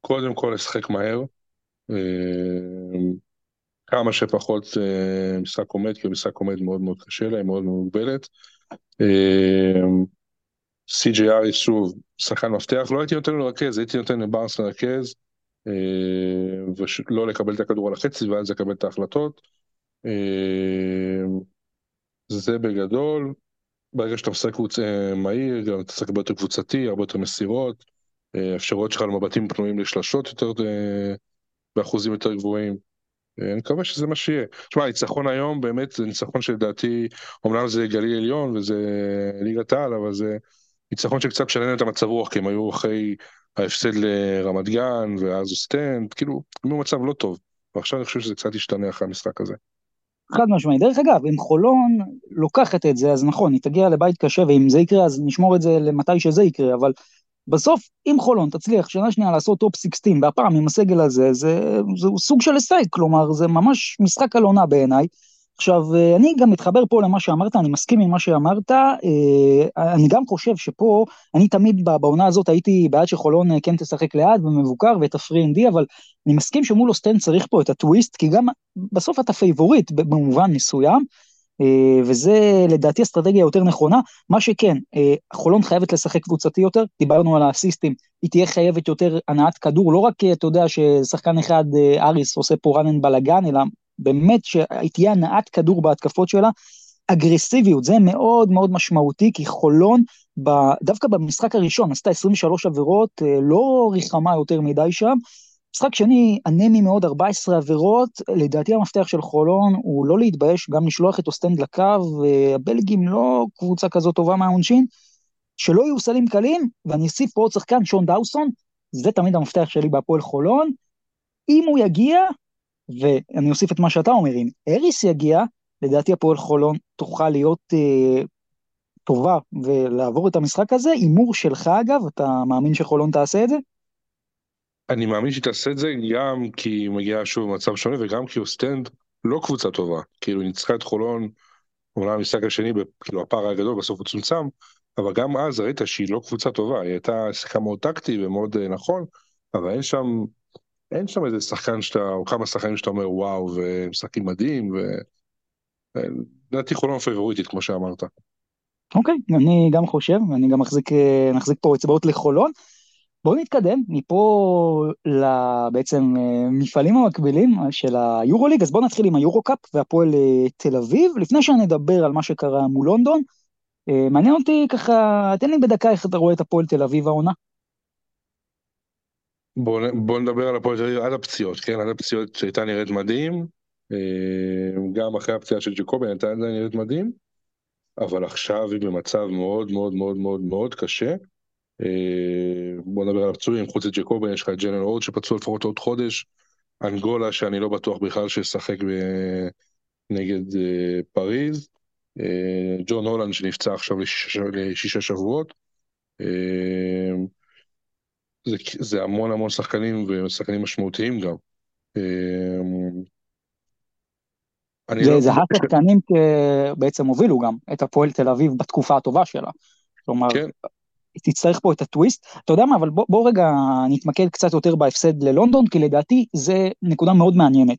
קודם כל לשחק מהר. אה, כמה שפחות אה, משחק עומד, כי המשחק עומד מאוד מאוד קשה לה, היא מאוד מוגבלת. אה, אריס שוב, שחקן מפתח, לא הייתי נותן לו לרכז, הייתי נותן לבארנס לרכז, אה, ולא לקבל את הכדור על החצי ואז לקבל את ההחלטות. זה בגדול, ברגע שאתה משחק קבוצ... מהיר, גם אתה משחק הרבה יותר קבוצתי, הרבה יותר מסירות, אפשרויות שלך למבטים פנויים לשלשות יותר, באחוזים יותר גבוהים. אני מקווה שזה מה שיהיה. תשמע, ניצחון היום באמת זה ניצחון שלדעתי, אמנם זה גליל עליון וזה ליגת העל, אבל זה ניצחון שקצת משנה את המצב רוח, כי הם היו אחרי ההפסד לרמת גן ואוסטנד, כאילו, הם היו במצב לא טוב. ועכשיו אני חושב שזה קצת ישתנה אחרי המשחק הזה. חד משמעי. דרך אגב, אם חולון לוקחת את זה, אז נכון, היא תגיע לבית קשה, ואם זה יקרה, אז נשמור את זה למתי שזה יקרה, אבל בסוף, אם חולון תצליח שנה שנייה לעשות top 16, והפעם עם הסגל הזה, זה, זה סוג של הישג, כלומר, זה ממש משחק על עונה בעיניי. עכשיו, אה, אני גם מתחבר פה למה שאמרת, אני מסכים עם מה שאמרת, אה, אני גם חושב שפה, אני תמיד בעונה הזאת הייתי בעד שחולון אה, כן תשחק לאט ומבוקר ואת הפרי אנדי, אבל אני מסכים שמול אוסטנד צריך פה את הטוויסט, כי גם בסוף אתה פייבוריט במובן מסוים, וזה לדעתי אסטרטגיה יותר נכונה. מה שכן, אה, חולון חייבת לשחק קבוצתי יותר, דיברנו על האסיסטים, היא תהיה חייבת יותר הנעת כדור, לא רק, אתה יודע, ששחקן אחד, אה, אריס, עושה פה run and בלאגן, אלא באמת שהיא תהיה הנעת כדור בהתקפות שלה. אגרסיביות, זה מאוד מאוד משמעותי, כי חולון, דווקא במשחק הראשון עשתה 23 עבירות, אה, לא ריחמה יותר מדי שם. משחק שני, אנמי מאוד, 14 עבירות, לדעתי המפתח של חולון הוא לא להתבייש, גם לשלוח את אוסטנד לקו, והבלגים לא קבוצה כזאת טובה מהעונשין, שלא יהיו סלים קלים, ואני אוסיף פה עוד שחקן, שון דאוסון, זה תמיד המפתח שלי בהפועל חולון. אם הוא יגיע, ואני אוסיף את מה שאתה אומר, אם אריס יגיע, לדעתי הפועל חולון תוכל להיות אה, טובה ולעבור את המשחק הזה. הימור שלך אגב, אתה מאמין שחולון תעשה את זה? אני מאמין שהיא תעשה את זה גם כי היא מגיעה שוב במצב שונה וגם כי אוסטנד לא קבוצה טובה. כאילו היא ניצחה את חולון, אומנם המשחק השני, כאילו הפער הגדול בסוף הוא צומצם, אבל גם אז ראית שהיא לא קבוצה טובה, היא הייתה שיחקה מאוד טקטי ומאוד אה, נכון, אבל אין שם, אין שם איזה שחקן שאתה, או כמה שחקנים שאתה אומר וואו, ומשחקים מדהים, ו... לדעתי חולון פייבוריטית, כמו שאמרת. אוקיי, okay, אני גם חושב, ואני גם מחזיק, אה, נחזיק פה אצבעות לחולון. בואו נתקדם מפה לבעצם אה, מפעלים המקבילים של היורוליג, אז בואו נתחיל עם היורו-קאפ והפועל תל אביב. לפני שנדבר על מה שקרה מול לונדון, אה, מעניין אותי ככה, תן לי בדקה איך אתה רואה את הפועל תל אביב העונה. בוא, בוא נדבר על הפועל תל אביב עד הפציעות, כן? עד הפציעות שהייתה נראית מדהים, אה, גם אחרי הפציעה של ג'קובי הייתה נראית מדהים, אבל עכשיו היא במצב מאוד מאוד מאוד מאוד מאוד קשה. אה, בוא נדבר על הפצועים, חוץ לג'קובי יש לך את ג'נרל אורד שפצוע לפחות עוד חודש, אנגולה שאני לא בטוח בכלל שישחק נגד פריז, אה, ג'ון הולנד שנפצע עכשיו לשישה, לשישה שבועות. אה, זה, זה המון המון שחקנים ושחקנים משמעותיים גם. אה, זה, לא... זה השחקנים שבעצם הובילו גם את הפועל תל אביב בתקופה הטובה שלה. כלומר, כן. תצטרך פה את הטוויסט. אתה יודע מה, אבל בוא, בוא רגע נתמקד קצת יותר בהפסד ללונדון, כי לדעתי זה נקודה מאוד מעניינת.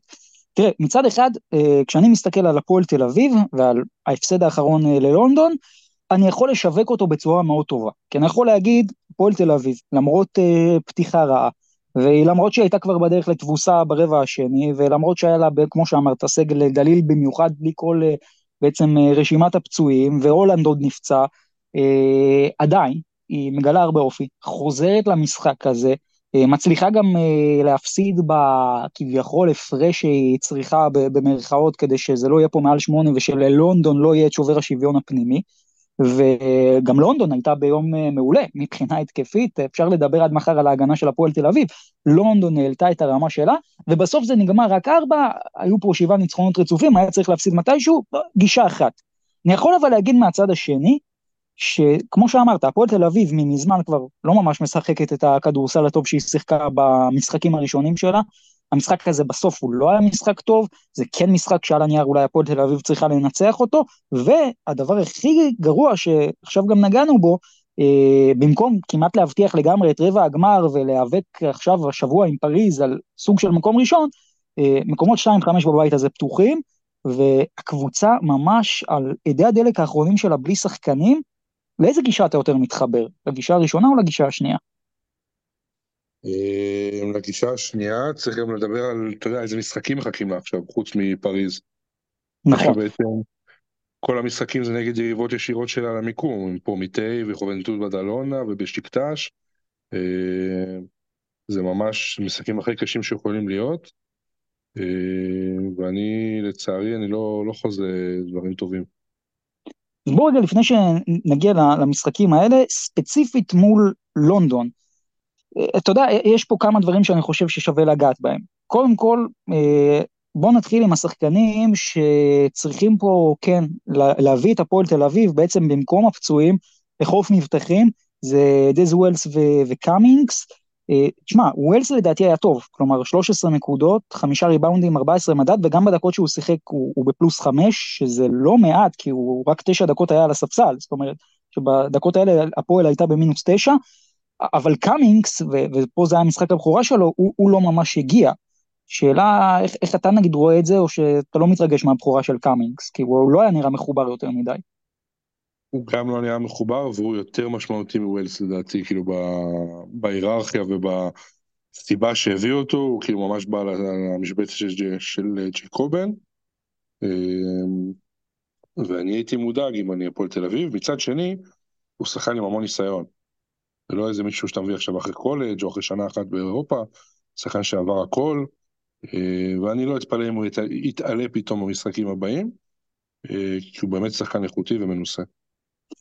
תראה, מצד אחד, אה, כשאני מסתכל על הפועל תל אביב ועל ההפסד האחרון אה, ללונדון, אני יכול לשווק אותו בצורה מאוד טובה. כי אני יכול להגיד, הפועל תל אביב, למרות uh, פתיחה רעה, ולמרות שהיא הייתה כבר בדרך לתבוסה ברבע השני, ולמרות שהיה לה, כמו שאמרת, סגל דליל במיוחד, בלי כל בעצם רשימת הפצועים, והולנד עוד נפצע, עדיין, היא מגלה הרבה אופי, חוזרת למשחק הזה, אה, מצליחה גם אה, להפסיד בכביכול הפרש שהיא צריכה במרכאות כדי שזה לא יהיה פה מעל שמונה ושללונדון לא יהיה את שובר השוויון הפנימי. וגם לונדון הייתה ביום אה, מעולה מבחינה התקפית, אפשר לדבר עד מחר על ההגנה של הפועל תל אביב, לונדון העלתה את הרמה שלה, ובסוף זה נגמר רק ארבע, היו פה שבעה ניצחונות רצופים, היה צריך להפסיד מתישהו, גישה אחת. אני יכול אבל להגיד מהצד השני, שכמו שאמרת, הפועל תל אביב ממזמן כבר לא ממש משחקת את הכדורסל הטוב שהיא שיחקה במשחקים הראשונים שלה. המשחק הזה בסוף הוא לא היה משחק טוב, זה כן משחק שעל הנייר אולי הפועל תל אביב צריכה לנצח אותו, והדבר הכי גרוע שעכשיו גם נגענו בו, אה, במקום כמעט להבטיח לגמרי את רבע הגמר ולהיאבק עכשיו השבוע עם פריז על סוג של מקום ראשון, אה, מקומות 2-5 בבית הזה פתוחים, והקבוצה ממש על אדי הדלק האחרונים שלה בלי שחקנים, לאיזה גישה אתה יותר מתחבר? לגישה הראשונה או לגישה השנייה? אה, לגישה השנייה צריך גם לדבר על, אתה יודע, איזה משחקים מחכים לה עכשיו, חוץ מפריז. נכון. בעצם כל המשחקים זה נגד יריבות ישירות שלה למיקום, עם פרומיטי וחובנטות בדלונה ובשקטש. אה, זה ממש משחקים הכי קשים שיכולים להיות. אה, ואני, לצערי, אני לא, לא חוזה דברים טובים. אז בואו רגע לפני שנגיע למשחקים האלה, ספציפית מול לונדון. אה, אתה יודע, יש פה כמה דברים שאני חושב ששווה לגעת בהם. קודם כל, אה, בואו נתחיל עם השחקנים שצריכים פה, כן, להביא את הפועל תל אביב בעצם במקום הפצועים לחוף מבטחים, זה דז ווילס וקאמינגס. אה, תשמע, ווילס לדעתי היה טוב, כלומר 13 נקודות, חמישה ריבאונדים, 14 מדד, וגם בדקות שהוא שיחק הוא, הוא בפלוס חמש, שזה לא מעט, כי הוא רק תשע דקות היה על הספסל, זאת אומרת, שבדקות האלה הפועל הייתה במינוס תשע, אבל קאמינגס, ופה זה היה משחק הבכורה שלו, הוא, הוא לא ממש הגיע. שאלה איך, איך אתה נגיד רואה את זה, או שאתה לא מתרגש מהבכורה של קאמינגס, כי הוא לא היה נראה מחובר יותר מדי. הוא גם לא נראה מחובר והוא יותר משמעותי מווילס לדעתי, כאילו בהיררכיה ובסיבה שהביאו אותו, הוא כאילו ממש בא למשבצת של, של ג'קובן. אמ, ואני הייתי מודאג אם אני הפועל תל אביב. מצד שני, הוא שחקן עם המון ניסיון. זה לא איזה מישהו שאתה מביא עכשיו אחרי קולג' או אחרי שנה אחת באירופה, שחקן שעבר הכל, אה, ואני לא אתפלא אם הוא יתעלה פתאום במשחקים הבאים, אה, כי הוא באמת שחקן איכותי ומנוסה.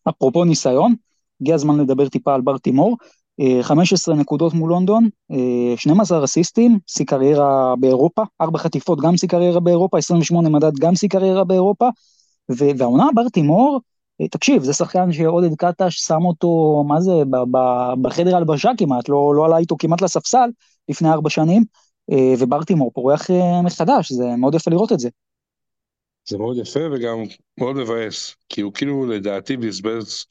אפרופו ניסיון, הגיע הזמן לדבר טיפה על בר תימור. 15 נקודות מול לונדון, 12 אסיסטים, שיא קריירה באירופה, 4 חטיפות גם שיא קריירה באירופה, 28 מדד גם שיא קריירה באירופה, והעונה בר תימור, אה, תקשיב, זה שחקן שעודד קטש שם אותו, מה זה, בחדר הלבשה כמעט, לא, לא עלה איתו כמעט לספסל לפני ארבע שנים, אה, ובר תימור פורח אה, מחדש, זה מאוד יפה לראות את זה. זה מאוד יפה וגם מאוד מבאס, כי הוא כאילו לדעתי בזבז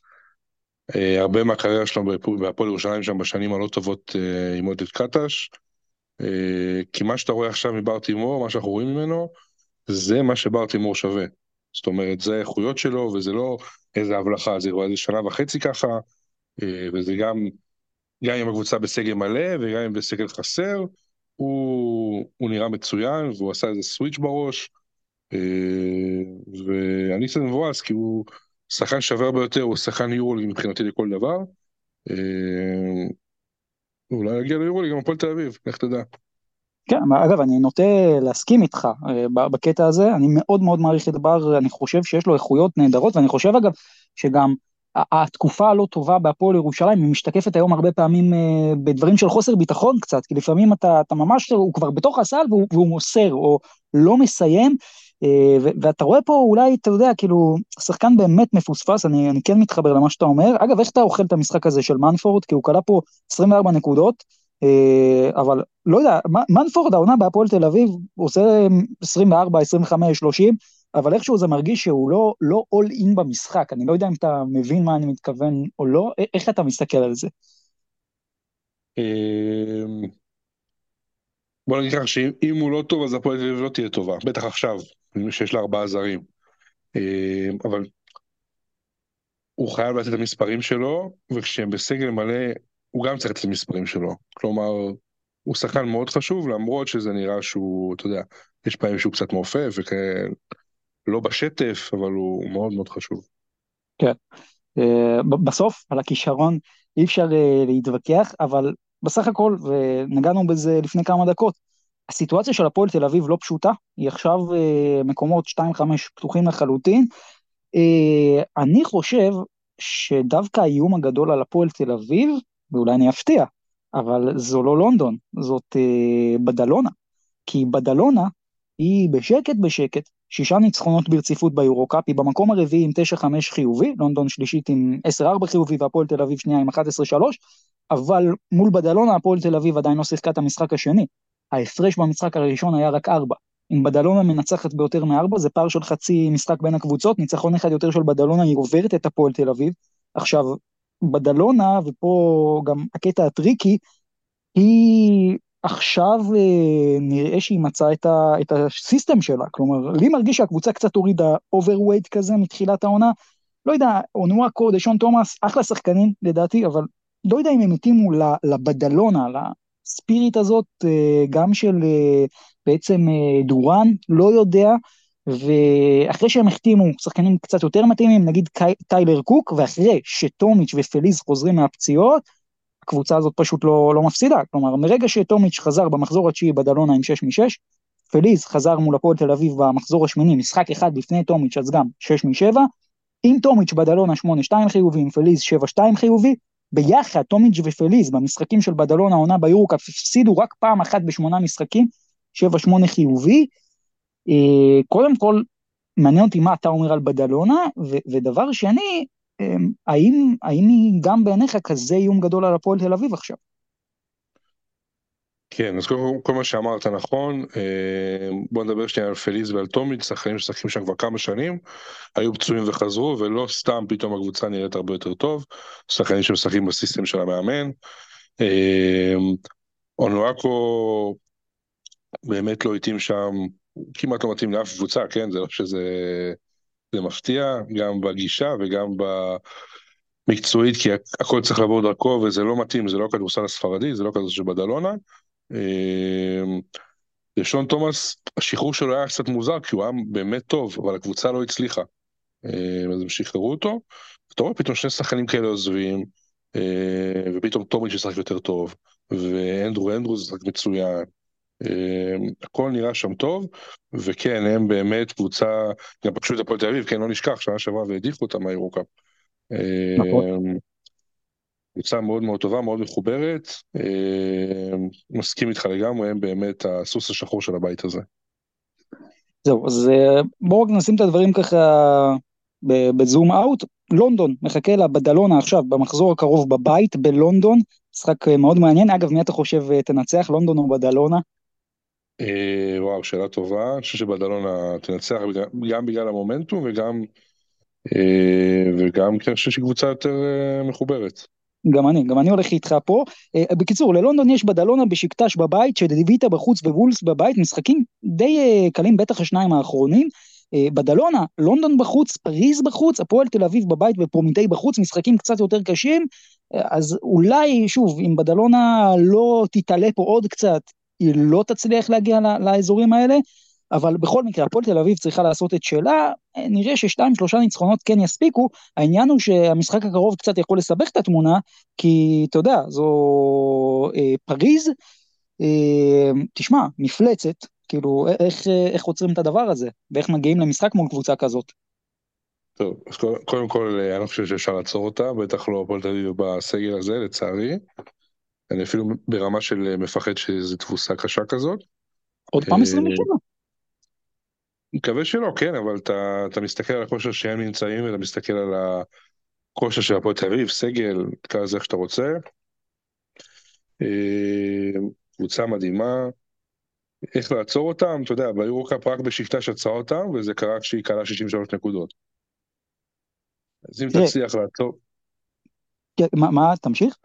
הרבה מהקריירה שלו בהפועל ירושלים שם בשנים הלא טובות עם עודד קטש, כי מה שאתה רואה עכשיו מבר תימור, מה שאנחנו רואים ממנו, זה מה שבר תימור שווה. זאת אומרת, זה האיכויות שלו, וזה לא איזה הבלחה, זה כבר איזה שנה וחצי ככה, אה, וזה גם, גם אם הקבוצה בסגל מלא, וגם אם בסגל חסר, הוא, הוא נראה מצוין, והוא עשה איזה סוויץ' בראש, אה, ואני קצת מבואס, כי הוא שחקן שווה הרבה יותר, הוא שחקן יורוליג מבחינתי לכל דבר. אה, אולי יגיע ליורוליג גם הפועל תל אביב, לך תדע. כן, אגב, אני נוטה להסכים איתך אה, בקטע הזה, אני מאוד מאוד מעריך את בר, אני חושב שיש לו איכויות נהדרות, ואני חושב אגב שגם התקופה הלא טובה בהפועל ירושלים, היא משתקפת היום הרבה פעמים בדברים של חוסר ביטחון קצת, כי לפעמים אתה, אתה ממש, הוא כבר בתוך הסל והוא, והוא מוסר, או לא מסיים, ואתה רואה פה אולי, אתה יודע, כאילו, שחקן באמת מפוספס, אני, אני כן מתחבר למה שאתה אומר. אגב, איך אתה אוכל את המשחק הזה של מנפורד? כי הוא כלה פה 24 נקודות, אה, אבל לא יודע, מנפורד העונה בהפועל תל אביב עושה 24, 25, 30, אבל איכשהו זה מרגיש שהוא לא, לא all in במשחק, אני לא יודע אם אתה מבין מה אני מתכוון או לא, איך אתה מסתכל על זה? אמ, בוא נגיד ככה שאם הוא לא טוב אז הפועל תל אביב לא תהיה טובה, בטח עכשיו, שיש לה ארבעה זרים. אמ, אבל הוא חייב לתת את המספרים שלו, וכשהם בסגל מלא הוא גם צריך את המספרים שלו. כלומר, הוא שחקן מאוד חשוב, למרות שזה נראה שהוא, אתה יודע, יש פעמים שהוא קצת מעופף ולא בשטף, אבל הוא מאוד מאוד חשוב. כן. אה, בסוף, על הכישרון אי אפשר אה, להתווכח, אבל בסך הכל, ונגענו בזה לפני כמה דקות, הסיטואציה של הפועל תל אביב לא פשוטה, היא עכשיו אה, מקומות 2-5 פתוחים לחלוטין. אני חושב שדווקא האיום הגדול על הפועל תל אביב ואולי אני אפתיע, אבל זו לא לונדון, זאת אה, בדלונה. כי בדלונה היא בשקט בשקט, שישה ניצחונות ברציפות ביורוקאפ, היא במקום הרביעי עם 9-5 חיובי, לונדון שלישית עם 10-4 חיובי והפועל תל אביב שנייה עם 11-3, אבל מול בדלונה הפועל תל אביב עדיין לא שיחקה את המשחק השני. ההפרש במשחק הראשון היה רק 4. אם בדלונה מנצחת ביותר מ-4, זה פער של חצי משחק בין הקבוצות, ניצחון אחד יותר של בדלונה, היא עוברת את הפועל תל אביב. עכשיו, בדלונה, ופה גם הקטע ה tricky, היא עכשיו אה, נראה שהיא מצאה את, ה, את ה system שלה, כלומר, לי מרגיש שהקבוצה קצת הורידה overweight כזה מתחילת העונה, לא יודע, אונואקו, דשון תומאס, אחלה שחקנים לדעתי, אבל לא יודע אם הם התאימו לבדלונה, לספיריט הזאת, אה, גם של אה, בעצם דורן, לא יודע, ואחרי שהם החתימו שחקנים קצת יותר מתאימים, נגיד טיילר קוק, ואחרי שטומיץ' ופליז חוזרים מהפציעות, הקבוצה הזאת פשוט לא, לא מפסידה. כלומר, מרגע שטומיץ' חזר במחזור התשיעי בדלונה עם 6 מ-6, פליז חזר מול הפועל תל אביב במחזור השמיני, משחק אחד לפני טומיץ', אז גם 6 מ-7, עם טומיץ' בדלונה 8-2 חיובי, עם פליז 7-2 חיובי, ביחד טומיץ' ופליז במשחקים של בדלונה העונה ביורוקאפ הפסידו רק פעם אחת בשמונה משחקים, 7-8 חיובי, אה, קודם כל, מעניין אותי מה אתה אומר על בדלונה, ו- ודבר שני, אמ, האם, האם היא גם בעיניך כזה איום גדול על הפועל תל אביב עכשיו? כן, אז כל, מה שאמרת נכון, אה, בוא נדבר שנייה על פליז ועל טומיץ', שחקנים שמשחקים שם כבר כמה שנים, היו פצועים וחזרו, ולא סתם פתאום הקבוצה נראית הרבה יותר טוב, שחקנים שמשחקים בסיסטם של המאמן. אה, אונואקו באמת לא התאים שם כמעט לא מתאים לאף קבוצה, כן? זה לא שזה זה מפתיע, גם בגישה וגם במקצועית, כי הכל צריך לעבור דרכו וזה לא מתאים, זה לא הכדורסל הספרדי, זה לא כזה שבדלונה. אמ, ושון תומאס, השחרור שלו היה קצת מוזר, כי הוא היה באמת טוב, אבל הקבוצה לא הצליחה. אז הם שחררו אותו, אתה רואה פתאום שני שחקנים כאלה עוזבים, ופתאום טומיץ' ישחק יותר טוב, ואנדרו אנדרו ישחק מצוין, הכל נראה שם טוב, וכן, הם באמת קבוצה, גם פגשו את הפועל תל אביב, כן, לא נשכח, שנה שעברה והדיחו אותם מהירוקאפ. נכון. קבוצה מאוד מאוד טובה, מאוד מחוברת, מסכים איתך לגמרי, הם באמת הסוס השחור של הבית הזה. זהו, אז בואו רק נשים את הדברים ככה בזום אאוט. לונדון מחכה לבדלונה עכשיו, במחזור הקרוב בבית בלונדון, משחק מאוד מעניין. אגב, מי אתה חושב תנצח, לונדון או בדלונה? אה, וואו, שאלה טובה. אני חושב שבדלונה תנצח גם בגלל המומנטום וגם, אה, וגם כי אני חושב שהיא קבוצה יותר אה, מחוברת. גם אני, גם אני הולך איתך פה. Uh, בקיצור, ללונדון יש בדלונה בשקטש בבית, שדדיוויטה בחוץ ווולס בבית, משחקים די uh, קלים, בטח השניים האחרונים. Uh, בדלונה, לונדון בחוץ, פריז בחוץ, הפועל תל אביב בבית ופרומיטי בחוץ, משחקים קצת יותר קשים. אז אולי, שוב, אם בדלונה לא תתעלה פה עוד קצת, היא לא תצליח להגיע לאזורים האלה, אבל בכל מקרה, הפועל תל אביב צריכה לעשות את שלה, נראה ששתיים שלושה ניצחונות כן יספיקו, העניין הוא שהמשחק הקרוב קצת יכול לסבך את התמונה, כי אתה יודע, זו אה, פריז, אה, תשמע, מפלצת, כאילו, איך, איך עוצרים את הדבר הזה, ואיך מגיעים למשחק מול קבוצה כזאת. טוב, אז קודם כל, אני לא חושב שאפשר לעצור אותה, בטח לא הפועל תל אביב בסגל הזה, לצערי. אני אפילו ברמה של מפחד שזו תבוסה קשה כזאת. עוד פעם 27. אה, מקווה שלא, כן, אבל אתה, אתה מסתכל על הכושר שהם נמצאים, ואתה מסתכל על הכושר של הפועל תל אביב, סגל, תקרא לזה איך שאתה רוצה. אה, קבוצה מדהימה. איך לעצור אותם? אתה יודע, ביורוקאפ רק בשבטה שעצרה אותם, וזה קרה כשהיא קלה 63 נקודות. אז אם תצליח לעצור... כן, מה, מה, תמשיך?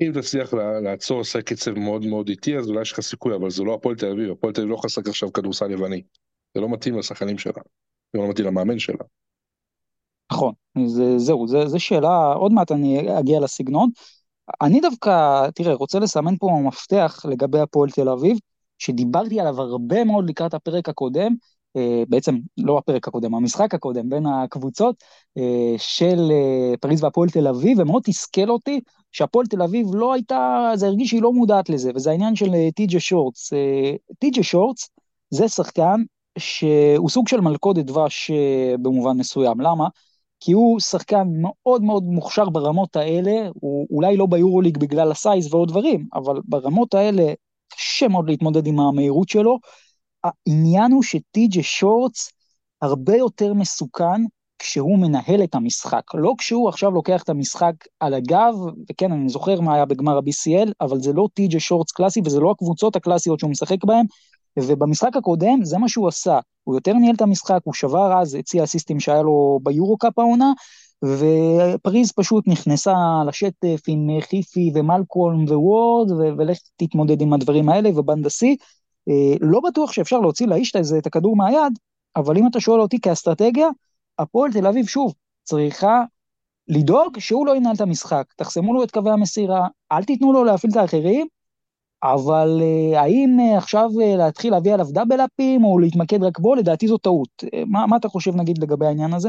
אם תצליח לעצור, עושה קצב מאוד מאוד איטי, אז אולי יש לך סיכוי, אבל זה לא הפועל תל אביב, הפועל תל אביב לא לשחק עכשיו כדורסל יווני. זה לא מתאים לשחקנים שלה, זה לא מתאים למאמן שלה. נכון, זה, זהו, זה, זה שאלה, עוד מעט אני אגיע לסגנון. אני דווקא, תראה, רוצה לסמן פה מפתח לגבי הפועל תל אביב, שדיברתי עליו הרבה מאוד לקראת הפרק הקודם, אה, בעצם לא הפרק הקודם, המשחק הקודם בין הקבוצות אה, של אה, פריז והפועל תל אביב, ומאוד תסכל אותי שהפועל תל אביב לא הייתה, זה הרגיש שהיא לא מודעת לזה, וזה העניין של טי.ג'ה שורטס. טי.ג'ה שורטס זה שחקן שהוא סוג של מלכודת דבש במובן מסוים, למה? כי הוא שחקן מאוד מאוד מוכשר ברמות האלה, הוא אולי לא ביורוליג בגלל הסייז ועוד דברים, אבל ברמות האלה קשה מאוד להתמודד עם המהירות שלו, העניין הוא שטי.ג'ה שורטס הרבה יותר מסוכן כשהוא מנהל את המשחק, לא כשהוא עכשיו לוקח את המשחק על הגב, וכן, אני זוכר מה היה בגמר ה-BCL, אבל זה לא טי.ג'ה שורטס קלאסי וזה לא הקבוצות הקלאסיות שהוא משחק בהן, ובמשחק הקודם זה מה שהוא עשה, הוא יותר ניהל את המשחק, הוא שבר אז, הציע אסיסטים שהיה לו ביורו-קאפ העונה, ופריז פשוט נכנסה לשטף עם חיפי ומלקולם ווורד, ולך תתמודד עם הדברים האלה, ובנדסי, אה, לא בטוח שאפשר להוציא לאיש את הכדור מהיד, אבל אם אתה שואל אותי כאסטרטגיה, הפועל תל אביב, שוב, צריכה לדאוג שהוא לא ינהל את המשחק. תחסמו לו את קווי המסירה, אל תיתנו לו להפעיל את האחרים, אבל uh, האם uh, עכשיו uh, להתחיל להביא עליו דאבל-אפים או להתמקד רק בו, לדעתי זו טעות. מה, מה אתה חושב נגיד לגבי העניין הזה?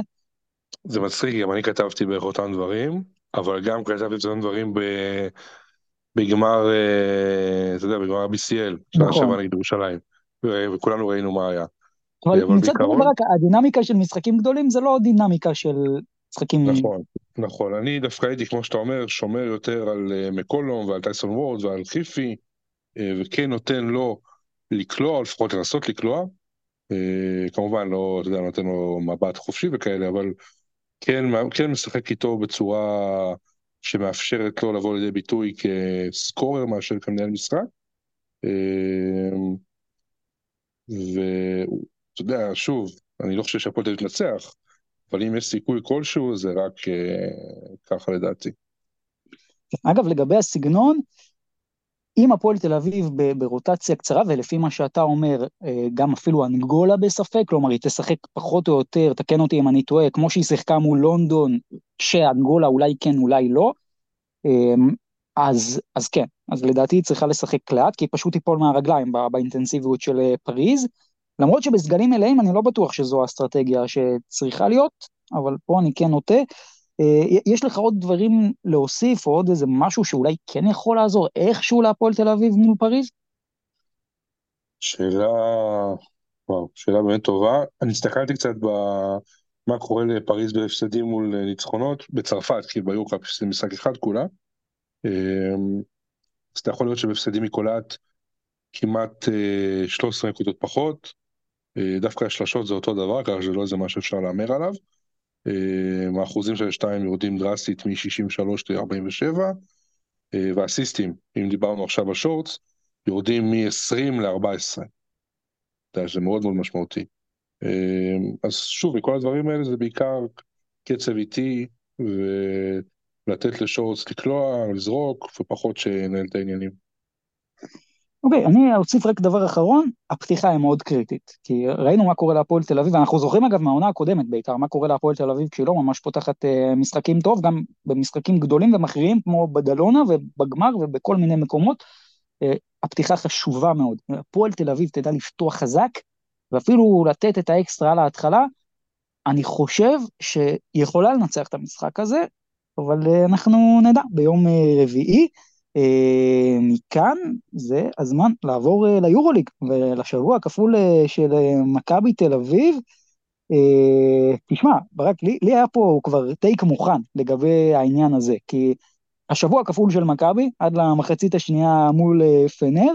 זה מצחיק, גם אני כתבתי בערך אותם דברים, אבל גם כתבתי את אותם דברים ב... בגמר, אה, אתה יודע, בגמר BCL, שנה נכון. שעברה נגד ירושלים, וכולנו ראינו מה היה. אבל מצד שני, הדינמיקה של משחקים גדולים זה לא דינמיקה של משחקים... נכון, נכון. אני דווקא הייתי, כמו שאתה אומר, שומר יותר על אה, מקולום ועל טייסון וורד ועל חיפי, אה, וכן נותן לו לקלוע, או לפחות לנסות לקלוע. כמובן, לא, אתה יודע, נותן לו מבט חופשי וכאלה, אבל כן, כן משחק איתו בצורה... שמאפשרת לו לבוא לידי ביטוי כסקורר מאשר כמנהל משחק. אמ, ואתה יודע, שוב, אני לא חושב שהפועל תל תנצח, אבל אם יש סיכוי כלשהו, זה רק ככה לדעתי. אגב, לגבי הסגנון, אם הפועל תל אביב ברוטציה קצרה, ולפי מה שאתה אומר, אה, גם אפילו אנגולה בספק, כלומר היא תשחק פחות או יותר, תקן אותי אם אני טועה, כמו שהיא שיחקה מול לונדון, שאנגולה אולי כן, אולי לא, אמ, אז, אז כן, אז לדעתי היא צריכה לשחק לאט, כי היא פשוט תיפול מהרגליים באינטנסיביות של אה, פריז, למרות שבסגלים מלאים אני לא בטוח שזו האסטרטגיה שצריכה להיות, אבל פה אני כן נוטה. אה, יש לך עוד דברים להוסיף, או עוד איזה משהו שאולי כן יכול לעזור איכשהו להפועל תל אביב מול פריז? שאלה, וואו, שאלה באמת טובה. אני הסתכלתי קצת במה קורה לפריז בהפסדים מול ניצחונות, בצרפת, כי ביורקאפ זה משחק אחד כולה. אמ, אז אתה יכול להיות שבהפסדים מקולט כמעט 13 אה, נקודות פחות, אה, דווקא השלשות זה אותו דבר, ככה שזה לא איזה משהו שאפשר להמר עליו. אה, האחוזים של השתיים יורדים דרסטית מ-63 ל-47, והאסיסטים, אם דיברנו עכשיו על שורטס, יורדים מ-20 ל-14. זה מאוד מאוד משמעותי. אז שוב, מכל הדברים האלה זה בעיקר קצב איטי, ולתת לשורטס לקלוע, לזרוק, ופחות שנהל את העניינים. אוקיי, אני אוסיף רק דבר אחרון, הפתיחה היא מאוד קריטית. כי ראינו מה קורה להפועל תל אביב, ואנחנו זוכרים אגב מהעונה הקודמת בעיקר, מה קורה להפועל תל אביב כשהיא לא ממש פותחת uh, משחקים טוב, גם במשחקים גדולים ומכריעים כמו בדלונה ובגמר ובכל מיני מקומות. Uh, הפתיחה חשובה מאוד. הפועל תל אביב תדע לפתוח חזק, ואפילו לתת את האקסטרה על ההתחלה. אני חושב שהיא יכולה לנצח את המשחק הזה, אבל uh, אנחנו נדע ביום uh, רביעי. אה, מכאן זה הזמן לעבור אה, ליורוליג ולשבוע הכפול אה, של מכבי תל אביב. תשמע, ברק, לי, לי היה פה כבר טייק מוכן לגבי העניין הזה, כי השבוע הכפול של מכבי עד למחצית השנייה מול פנר,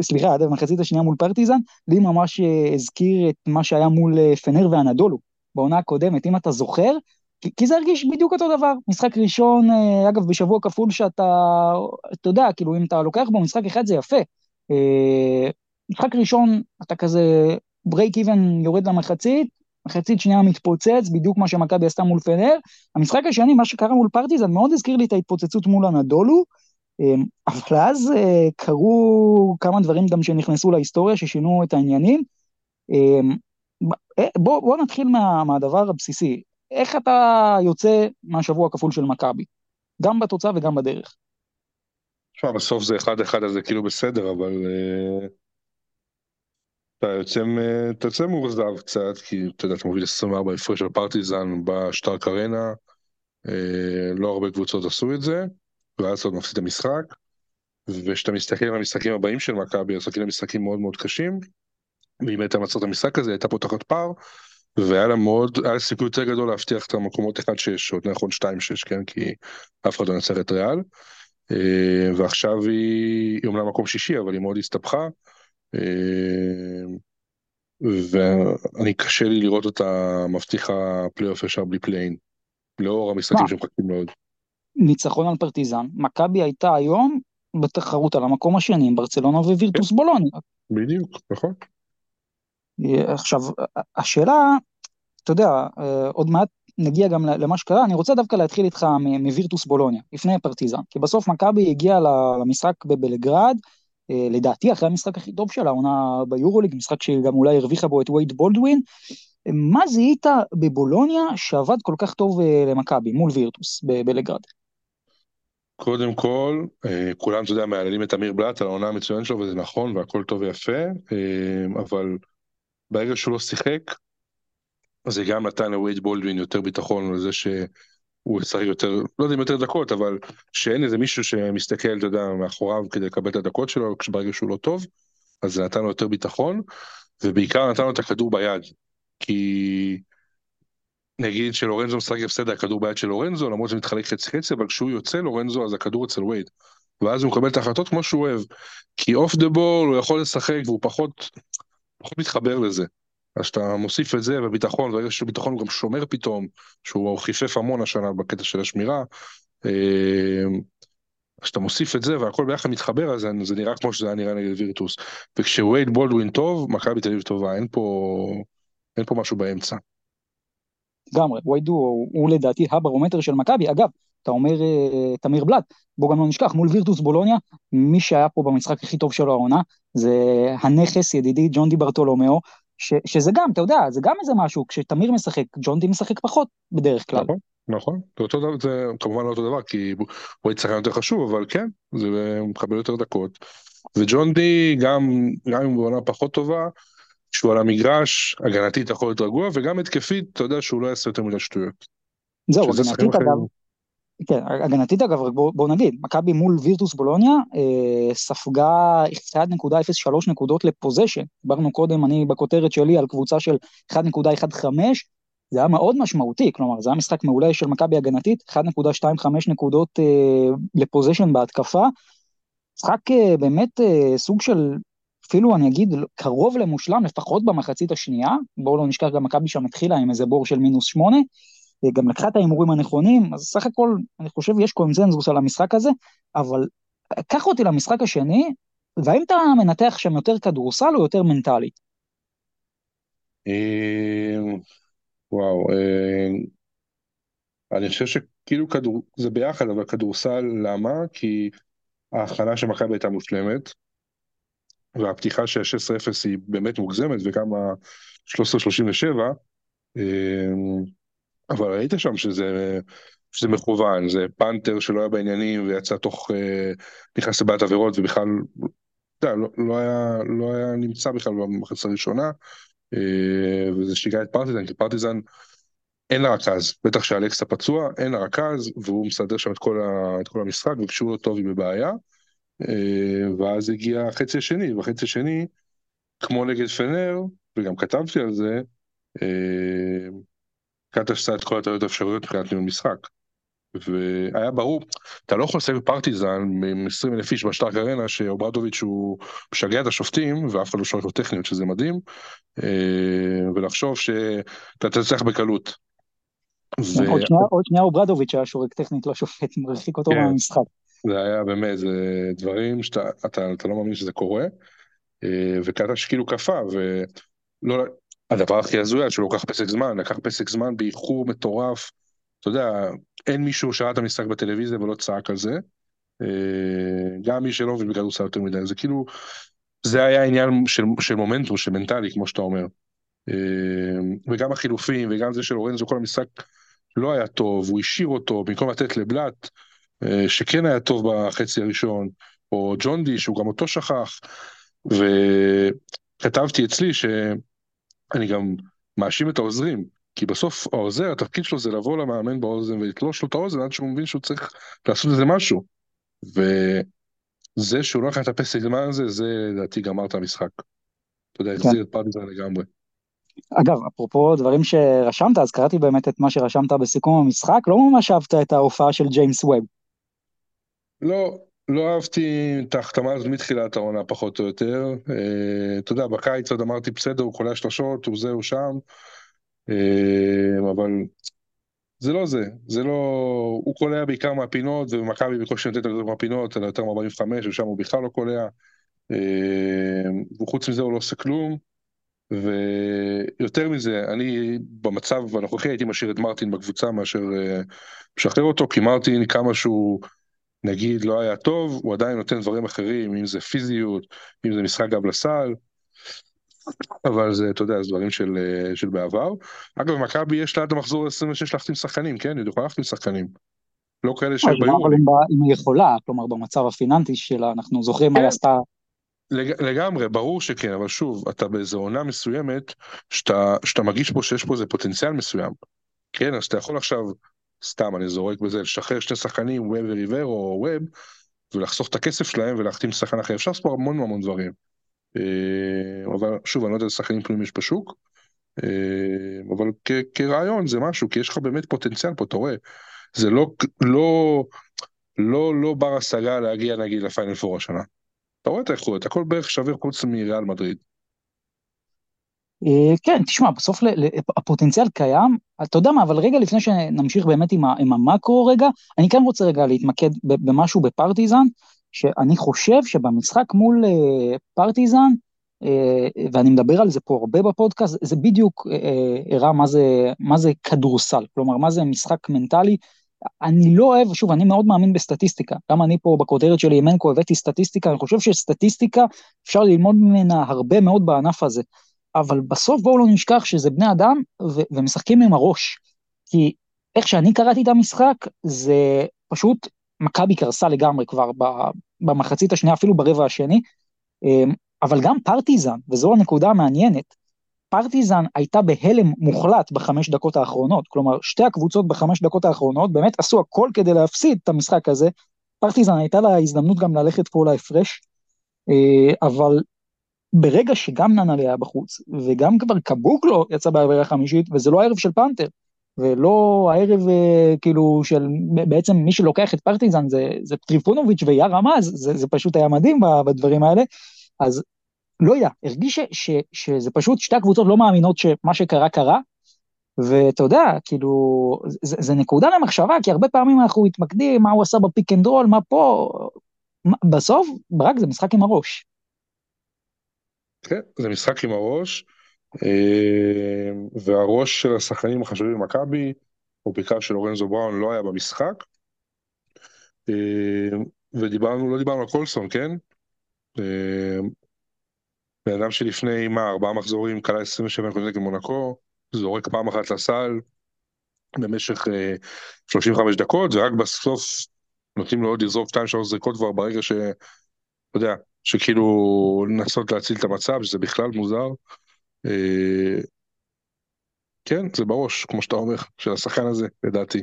סליחה, עד למחצית השנייה מול פרטיזן, לי ממש הזכיר את מה שהיה מול פנר ואנדולו בעונה הקודמת, אם אתה זוכר, כי, זה הרגיש בדיוק אותו דבר. משחק ראשון, אה, אגב, בשבוע כפול שאתה, אתה יודע, כאילו, אם אתה לוקח בו משחק אחד זה יפה. אה, משחק ראשון, אתה כזה break even יורד למחצית, מחצית שנייה מתפוצץ, בדיוק מה שמכבי עשתה מול פנר. המשחק השני, מה שקרה מול פרטיזן, מאוד הזכיר לי את ההתפוצצות מול אנאדולו, אה, אבל אז קרו כמה דברים גם שנכנסו להיסטוריה, ששינו את העניינים. בוא, בוא נתחיל מה, מהדבר הבסיסי. איך אתה יוצא מהשבוע הכפול של מכבי? גם בתוצאה וגם בדרך. תשמע, בסוף זה אחד אחד אז זה כאילו בסדר, אבל uh, אתה יוצא, מאוכזב קצת, כי אתה יודע, אתה מוביל 24 הפרש של פרטיזן בשטארק ארנה, uh, לא הרבה קבוצות עשו את זה, ואז עוד מפסיד את המשחק, וכשאתה מסתכל על המשחקים הבאים של מכבי, אז כאילו משחקים מאוד מאוד קשים, ואם הייתה מנצחת את המשחק הזה, הייתה פותחת פער, והיה לה מאוד, היה לה סיכוי יותר גדול להבטיח את המקומות 1-6, או יותר נכון 2-6, כן, כי אף אחד לא נצח את ריאל. אה, ועכשיו היא, היא אומנם מקום שישי, אבל היא מאוד הסתבכה. אה, ואני קשה לי לראות אותה מבטיחה פלייאוף ישר בלי play-in, לאור המשחקים שמחכים מאוד. ניצחון על פרטיזן, מכבי הייתה היום בתחרות על המקום השני עם ברצלונה ווירטוס. בולוניה. בדיוק, נכון. עכשיו, השאלה, אתה יודע, עוד מעט נגיע גם למה שקרה, אני רוצה דווקא להתחיל איתך מווירטוס בולוניה, לפני פרטיזן, כי בסוף מכבי הגיעה למשחק בבלגרד, לדעתי אחרי המשחק הכי טוב של העונה ביורוליג, משחק שגם אולי הרוויחה בו את וייד בולדווין, מה זיהית בבולוניה שעבד כל כך טוב למכבי מול וירטוס בבלגרד? קודם כל, כולם, אתה יודע, מהללים את אמיר בלאט על העונה המצוינת שלו, וזה נכון, והכל טוב ויפה, אבל ברגע שהוא לא שיחק, זה גם נתן לווייד בולדווין יותר ביטחון לזה שהוא ישחק יותר, לא יודע אם יותר דקות, אבל שאין איזה מישהו שמסתכל, אתה יודע, מאחוריו כדי לקבל את הדקות שלו, ברגע שהוא לא טוב, אז זה נתן לו יותר ביטחון, ובעיקר נתן לו את הכדור ביד. כי נגיד שלורנזו משחק הפסד הכדור ביד של לורנזו, למרות שזה מתחלק חצי חצי, אבל כשהוא יוצא לורנזו אז הכדור אצל וייד. ואז הוא מקבל את ההחלטות כמו שהוא אוהב. כי אוף דה בול הוא יכול לשחק והוא פחות, פחות מתחבר לזה. אז שאתה מוסיף את זה וביטחון, ברגע שביטחון גם שומר פתאום, שהוא חיפף המון השנה בקטע של השמירה. אה, אז כשאתה מוסיף את זה והכל ביחד מתחבר, אז זה נראה כמו שזה היה נראה נגד וירטוס. וכשווייד בולדווין טוב, מכבי תל אביב טובה, אין פה, אין פה משהו באמצע. לגמרי, וייד הוא, הוא לדעתי הברומטר של מכבי. אגב, אתה אומר uh, תמיר בלאט, בוא גם לא נשכח, מול וירטוס בולוניה, מי שהיה פה במשחק הכי טוב שלו העונה, זה הנכס ידידי ג'ון די ברטולומיאו, ש, שזה גם, אתה יודע, זה גם איזה משהו, כשתמיר משחק, ג'ון די משחק פחות בדרך כלל. נכון, נכון, זה, אותו דבר, זה כמובן לא אותו דבר, כי הוא היה שחקן יותר חשוב, אבל כן, זה מקבל יותר דקות. וג'ון די, גם, גם אם הוא עונה פחות טובה, שהוא על המגרש, הגנתית יכול להיות רגוע, וגם התקפית, אתה יודע שהוא לא יעשה יותר מדי שטויות. זהו, הגנתית אגב, כן, הגנתית אגב, בוא, בוא נגיד, מכבי מול וירטוס בולוניה אה, ספגה 1.03 נקודות לפוזיישן, דיברנו קודם, אני בכותרת שלי על קבוצה של 1.15, זה היה מאוד משמעותי, כלומר זה היה משחק מעולה של מכבי הגנתית, 1.25 נקודות אה, לפוזיישן בהתקפה, משחק אה, באמת אה, סוג של, אפילו אני אגיד, קרוב למושלם, לפחות במחצית השנייה, בואו לא נשכח גם מכבי שם התחילה עם איזה בור של מינוס שמונה, גם לקחה את ההימורים הנכונים, אז סך הכל, אני חושב, יש קונצנזוס על המשחק הזה, אבל קח אותי למשחק השני, והאם אתה מנתח שם יותר כדורסל או יותר מנטלי? אמ, וואו, אמ, אני חושב שכאילו כדור, זה ביחד, אבל כדורסל, למה? כי ההכנה של מכבי הייתה מושלמת, והפתיחה של 16-0 היא באמת מוגזמת, וגם ה-13-37, אבל ראית שם שזה, שזה מכוון, זה פנתר שלא היה בעניינים ויצא תוך, אה, נכנס לבעיית עבירות ובכלל, לא, לא, היה, לא היה נמצא בכלל במחצה הראשונה, אה, וזה שיגע את פרטיזן, כי פרטיזן אין לה רכז, בטח שאלכסה פצוע, אין לה רכז, והוא מסדר שם את כל, ה, את כל המשחק, וכשהוא לא טוב היא בבעיה. אה, ואז הגיע החצי השני, והחצי השני, כמו נגד פנר, וגם כתבתי על זה, קטש עשה את כל הטעויות האפשריות מבחינת ניהול משחק. והיה ברור, אתה לא יכול לשחק בפרטיזן עם 20 אלף איש בשטארק ארנה שאוברדוביץ' הוא משגע את השופטים ואף אחד לא שואל לו טכניות שזה מדהים אה, ולחשוב שאתה תצליח בקלות. ו... עוד שנייה, עוד שנייה אוברדוביץ' היה שורק טכנית לשופט, מרחיק אותו כן. מהמשחק. זה היה באמת, זה דברים שאתה אתה, אתה לא מאמין שזה קורה, אה, וקטש כאילו קפא, ולא הדבר הכי הזוי שהוא לוקח פסק זמן, לקח פסק זמן באיחור מטורף. אתה יודע, אין מישהו שראה את המשחק בטלוויזיה ולא צעק על זה. אה, גם מי שלא מבין בכדורסל יותר מדי, זה כאילו, זה היה עניין של, של מומנטום, של מנטלי, כמו שאתה אומר. אה, וגם החילופים, וגם זה של אורנזו, כל המשחק לא היה טוב, הוא השאיר אותו במקום לתת לבלאט, אה, שכן היה טוב בחצי הראשון, או ג'ון די, שהוא גם אותו שכח. וכתבתי אצלי ש... אני גם מאשים את העוזרים, כי בסוף העוזר, התפקיד שלו זה לבוא למאמן באוזן ולתלוש לו את האוזן עד שהוא מבין שהוא צריך לעשות איזה משהו. וזה שהוא לא לקח את הפסק זמן הזה, זה לדעתי גמר את המשחק. אתה יודע, כן. החזיר את פרטיזן לגמרי. אגב, אפרופו דברים שרשמת, אז קראתי באמת את מה שרשמת בסיכום המשחק, לא ממש אהבת את ההופעה של ג'יימס ווב. לא, לא אהבתי את ההחתמה הזאת מתחילת העונה פחות או יותר. אה, אתה יודע, בקיץ עוד אמרתי בסדר, הוא קולע שלושות, הוא זה, הוא שם. אה, אבל זה לא זה, זה לא... הוא קולע בעיקר מהפינות, ומכבי בקושי נותנת יותר מהפינות, אלא יותר מ-45, ושם הוא בכלל לא קולע. אה, וחוץ מזה הוא לא עושה כלום. ויותר מזה, אני במצב הנוכחי הייתי משאיר את מרטין בקבוצה מאשר משחרר אותו, כי מרטין כמה שהוא... נגיד לא היה טוב, הוא עדיין נותן דברים אחרים, אם זה פיזיות, אם זה משחק גב לסל, אבל זה, אתה יודע, זה דברים של, אה, של בעבר. אגב, מכבי יש לה עד המחזור 26 להחתים שחקנים, כן? היא יכולה להחתים שחקנים. לא כאלה שהם ביום. אבל אם היא יכולה, כלומר במצב הפיננסי שלה, אנחנו זוכרים מה היא כן. עשתה. לגמרי, ברור שכן, אבל שוב, אתה באיזו עונה מסוימת, שאתה, שאתה מרגיש פה שיש פה איזה פוטנציאל מסוים. כן, אז אתה יכול עכשיו סתם אני זורק בזה, לשחרר שני שחקנים, ווב וריבר או ווב, ולחסוך את הכסף שלהם ולהחתים שחקן אחר. אפשר לעשות פה המון המון דברים. אה, אבל שוב, אני לא יודע איזה שחקנים פנויים יש בשוק, אה, אבל כרעיון זה משהו, כי יש לך באמת פוטנציאל פה, אתה רואה. זה לא, לא, לא, לא בר השגה להגיע נגיד לפיינל פור השנה. אתה רואה את האיכות, הכל בערך שווה חוץ מריאל מדריד. אה, כן, תשמע, בסוף הפוטנציאל קיים, אתה יודע מה, אבל רגע לפני שנמשיך באמת עם, עם המקרו רגע, אני כן רוצה רגע להתמקד במשהו בפרטיזן, שאני חושב שבמשחק מול אה, פרטיזן, אה, ואני מדבר על זה פה הרבה בפודקאסט, זה בדיוק הראה מה זה, מה זה כדורסל, כלומר, מה זה משחק מנטלי. אני לא אוהב, שוב, אני מאוד מאמין בסטטיסטיקה. גם אני פה בכותרת שלי, ימנקו, הבאתי סטטיסטיקה, אני חושב שסטטיסטיקה, אפשר ללמוד ממנה הרבה מאוד בענף הזה. אבל בסוף בואו לא נשכח שזה בני אדם ו- ומשחקים עם הראש. כי איך שאני קראתי את המשחק, זה פשוט, מכבי קרסה לגמרי כבר במחצית השנייה, אפילו ברבע השני, אמ, אבל גם פרטיזן, וזו הנקודה המעניינת, פרטיזן הייתה בהלם מוחלט בחמש דקות האחרונות, כלומר שתי הקבוצות בחמש דקות האחרונות באמת עשו הכל כדי להפסיד את המשחק הזה, פרטיזן הייתה לה הזדמנות גם ללכת פה להפרש, אה, אבל ברגע שגם ננלי היה בחוץ, וגם כבר קבוקלו יצא בעבירה חמישית, וזה לא הערב של פנתר, ולא הערב אה, כאילו של, בעצם מי שלוקח את פרטיזן זה, זה טריפונוביץ' ויאר רמז, זה, זה פשוט היה מדהים בדברים האלה, אז לא יודע, הרגיש ש, ש, שזה פשוט שתי הקבוצות לא מאמינות שמה שקרה קרה, ואתה יודע, כאילו, זה, זה נקודה למחשבה, כי הרבה פעמים אנחנו מתמקדים מה הוא עשה ב pick and roll, מה פה, בסוף, ברק זה משחק עם הראש. כן, זה משחק עם הראש, אה, והראש של השחקנים החשובים במכבי, או בעיקר של לורנזו בראון, לא היה במשחק. אה, ודיברנו, לא דיברנו על קולסון, כן? אה, בן אדם שלפני, מה, ארבעה מחזורים, כלה 27 נקודות נגד מונקו, זורק פעם אחת לסל במשך 35 דקות, ורק בסוף נותנים לו עוד לזרוק 2-3 זריקות כבר ברגע ש... אתה יודע, שכאילו לנסות להציל את המצב, שזה בכלל מוזר. אה, כן, זה בראש, כמו שאתה אומר, של השחקן הזה, לדעתי.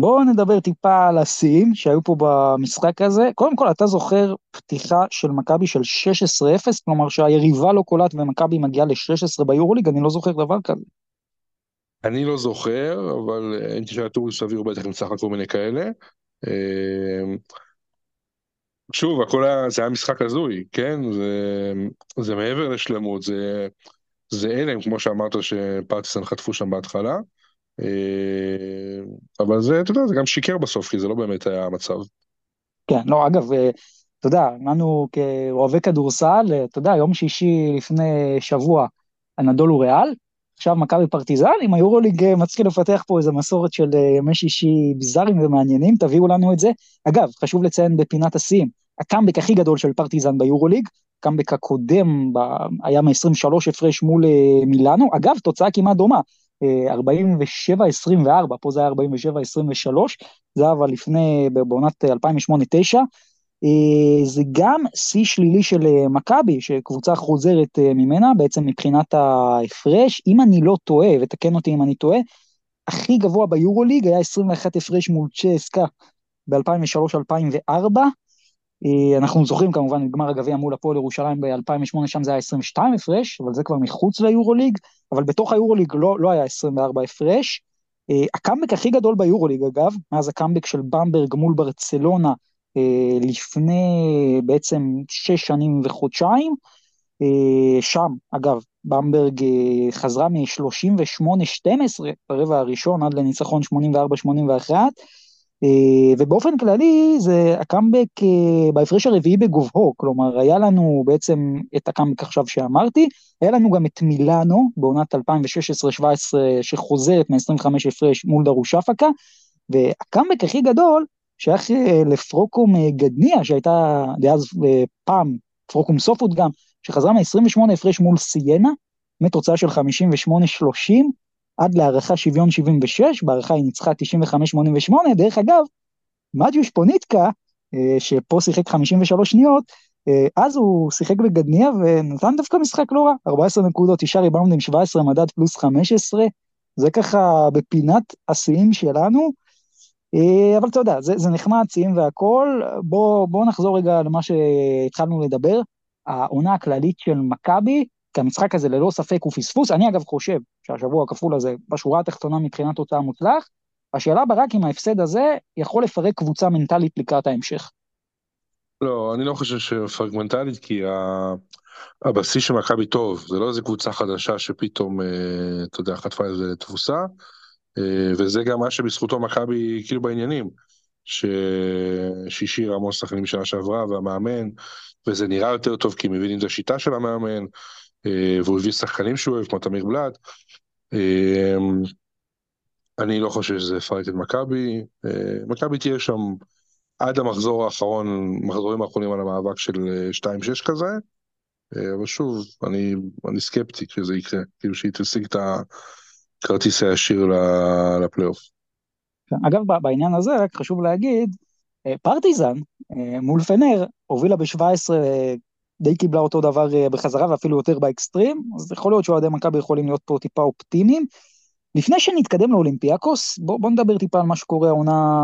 בואו נדבר טיפה על השיאים שהיו פה במשחק הזה. קודם כל, אתה זוכר פתיחה של מכבי של 16-0, כלומר שהיריבה לא קולט ומכבי מגיעה ל-16 ביורוליג, אני לא זוכר דבר כזה. אני לא זוכר, אבל אם תשאל את אורי סביר, בטח נמצא לך כל מיני כאלה. שוב, הכל היה, זה היה משחק הזוי, כן? זה, זה מעבר לשלמות, זה, זה הלם, כמו שאמרת, שפרטיסן חטפו שם בהתחלה. אה, אבל זה, אתה יודע, זה גם שיקר בסוף, כי זה לא באמת היה המצב. כן, לא, אגב, אה, אתה יודע, לנו כאוהבי כדורסל, אה, אתה יודע, יום שישי לפני שבוע, הנדול הוא ריאל, עכשיו מכבי פרטיזן, אם היורוליג מתחיל לפתח פה איזה מסורת של ימי שישי ביזאריים ומעניינים, תביאו לנו את זה. אגב, חשוב לציין בפינת השיאים, הקאמבק הכי גדול של פרטיזן ביורוליג, הקאמבק הקודם היה מ-23 הפרש מול אה, מילאנו, אגב, תוצאה כמעט דומה, 47-24, אה, פה זה היה 47-23, זה היה אבל לפני, בעונת 2008-2009. אה, זה גם שיא שלילי של מכבי, שקבוצה חוזרת ממנה, בעצם מבחינת ההפרש, אם אני לא טועה, ותקן אותי אם אני טועה, הכי גבוה ביורוליג היה 21 הפרש מול צ'סקה ב-2003-2004, אה, אנחנו זוכרים כמובן את גמר הגביע מול הפועל ירושלים ב-2008, שם זה היה 22 הפרש, אבל זה כבר מחוץ ליורוליג, אבל בתוך היורוליג לא, לא היה 24 הפרש. אה, הקאמבק הכי גדול ביורוליג אגב, מאז הקאמבק של במברג מול ברצלונה אה, לפני בעצם שש שנים וחודשיים, שם אגב במברג חזרה מ-38-12 ברבע הראשון עד לניצחון 84-81, אה, ובאופן כללי זה הקאמבק אה, בהפרש הרביעי בגובהו, כלומר היה לנו בעצם את הקאמבק עכשיו שאמרתי, היה לנו גם את מילאנו בעונת 2016-2017 שחוזרת מ-25 הפרש מול דרוש אפקה, והקאמבק הכי גדול שייך אה, לפרוקום גדניה שהייתה דאז פעם, פרוקום סופוט גם, שחזרה מ-28 הפרש מול סיינה, מתוצאה של 58-30, עד להערכה שוויון 76, בהערכה היא ניצחה 95-88, דרך אגב, מדיוש פוניטקה, אה, שפה שיחק 53 שניות, אה, אז הוא שיחק בגדניה ונתן דווקא משחק לא רע, 14 נקודות, 9 ריבאונדים, 17 מדד פלוס 15, זה ככה בפינת השיאים שלנו, אה, אבל אתה יודע, זה, זה נחמד, שיאים והכל, בואו בוא נחזור רגע למה שהתחלנו לדבר, העונה הכללית של מכבי, כי המשחק הזה ללא ספק הוא פספוס, אני אגב חושב שהשבוע הכפול הזה בשורה התחתונה מבחינת תוצאה מוצלח, השאלה ברק אם ההפסד הזה יכול לפרק קבוצה מנטלית לקראת ההמשך. לא, אני לא חושב שפרק מנטלית, כי ה... הבסיס של מכבי טוב, זה לא איזה קבוצה חדשה שפתאום, אה, אתה יודע, חטפה איזה תבוסה, אה, וזה גם מה שבזכותו מכבי כאילו בעניינים, שהשאירה המון שחקנים שנה שעברה, והמאמן, וזה נראה יותר טוב כי מבינים את השיטה של המאמן, אה, והוא הביא שחקנים שהוא אוהב, כמו תמיר בלאט. אה, אני לא חושב שזה יפרק את מכבי. אה, מכבי תהיה שם עד המחזור האחרון, מחזורים האחרונים על המאבק של 2-6 כזה. אבל שוב, אני, אני סקפטי שזה יקרה, כאילו שהיא תשיג את הכרטיס הישיר לפלייאוף. אגב, בעניין הזה רק חשוב להגיד, פרטיזן מול פנר הובילה ב-17 די קיבלה אותו דבר אה, בחזרה ואפילו יותר באקסטרים, אז יכול להיות שאוהדי מכבי יכולים להיות פה טיפה אופטימיים. לפני שנתקדם לאולימפיאקוס, בוא, בוא נדבר טיפה על מה שקורה העונה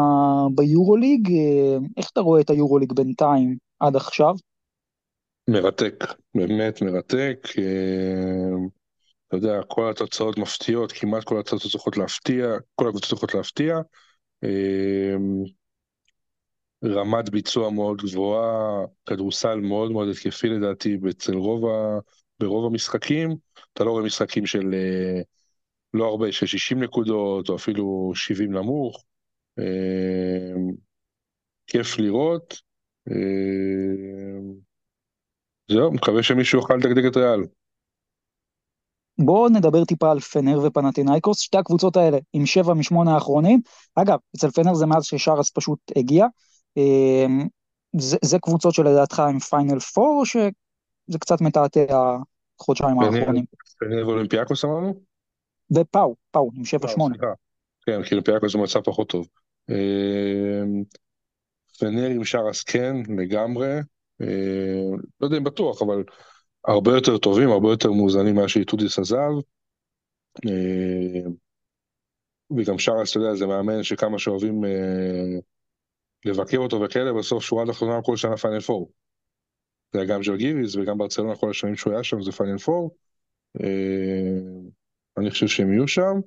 ביורוליג. אה, איך אתה רואה את היורוליג בינתיים עד עכשיו? מרתק, באמת מרתק. אתה יודע, כל התוצאות מפתיעות, כמעט כל התוצאות צריכות להפתיע, כל הקבוצות צריכות להפתיע. רמת ביצוע מאוד גבוהה, כדורסל מאוד מאוד התקפי לדעתי אצל רוב ה... ברוב המשחקים. אתה לא רואה משחקים של אה, לא הרבה, של 60 נקודות, או אפילו 70 נמוך. אה, כיף לראות. אה, זהו, מקווה שמישהו יוכל לדגדג את ריאל. בואו נדבר טיפה על פנר ופנאתינאיקוס, שתי הקבוצות האלה עם שבע משמונה האחרונים. אגב, אצל פנר זה מאז ששרס פשוט הגיע. אמ, זה, זה קבוצות שלדעתך הם Final Four, או שזה קצת מתעתע החודשיים האחרונים? פנר ואולימפיאקוס אמרנו? ופאו, פאו, עם שבע שמונה. כן, כי אולימפיאקוס זה מצב פחות טוב. אמ, פנר עם שרס כן, לגמרי. אמ, לא יודע אם בטוח, אבל הרבה יותר טובים, הרבה יותר מאוזנים ממה שאיטודיס עזב. וגם שרס, אתה יודע, זה מאמן שכמה שאוהבים אה, לבקר אותו וכאלה, בסוף שורה תחתונה כל שנה Final Four. זה היה גם ז'לגיריס וגם ברצלונה כל השנים שהוא היה שם זה פור. אה, אני חושב שהם יהיו שם.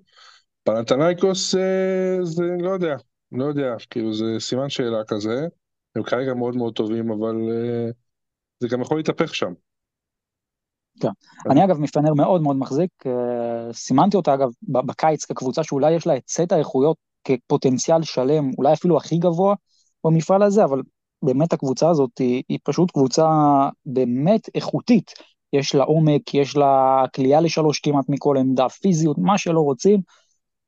פנתנייקוס אה, זה לא יודע, לא יודע, כאילו זה סימן שאלה כזה. הם כרגע מאוד מאוד טובים, אבל אה, זה גם יכול להתהפך שם. כן. אני אגב מפנר מאוד מאוד מחזיק, סימנתי אותה אגב בקיץ כקבוצה שאולי יש לה את סט האיכויות כפוטנציאל שלם, אולי אפילו הכי גבוה במפעל הזה, אבל באמת הקבוצה הזאת היא, היא פשוט קבוצה באמת איכותית. יש לה עומק, יש לה כליאה לשלוש כמעט מכל עמדה, פיזיות, מה שלא רוצים.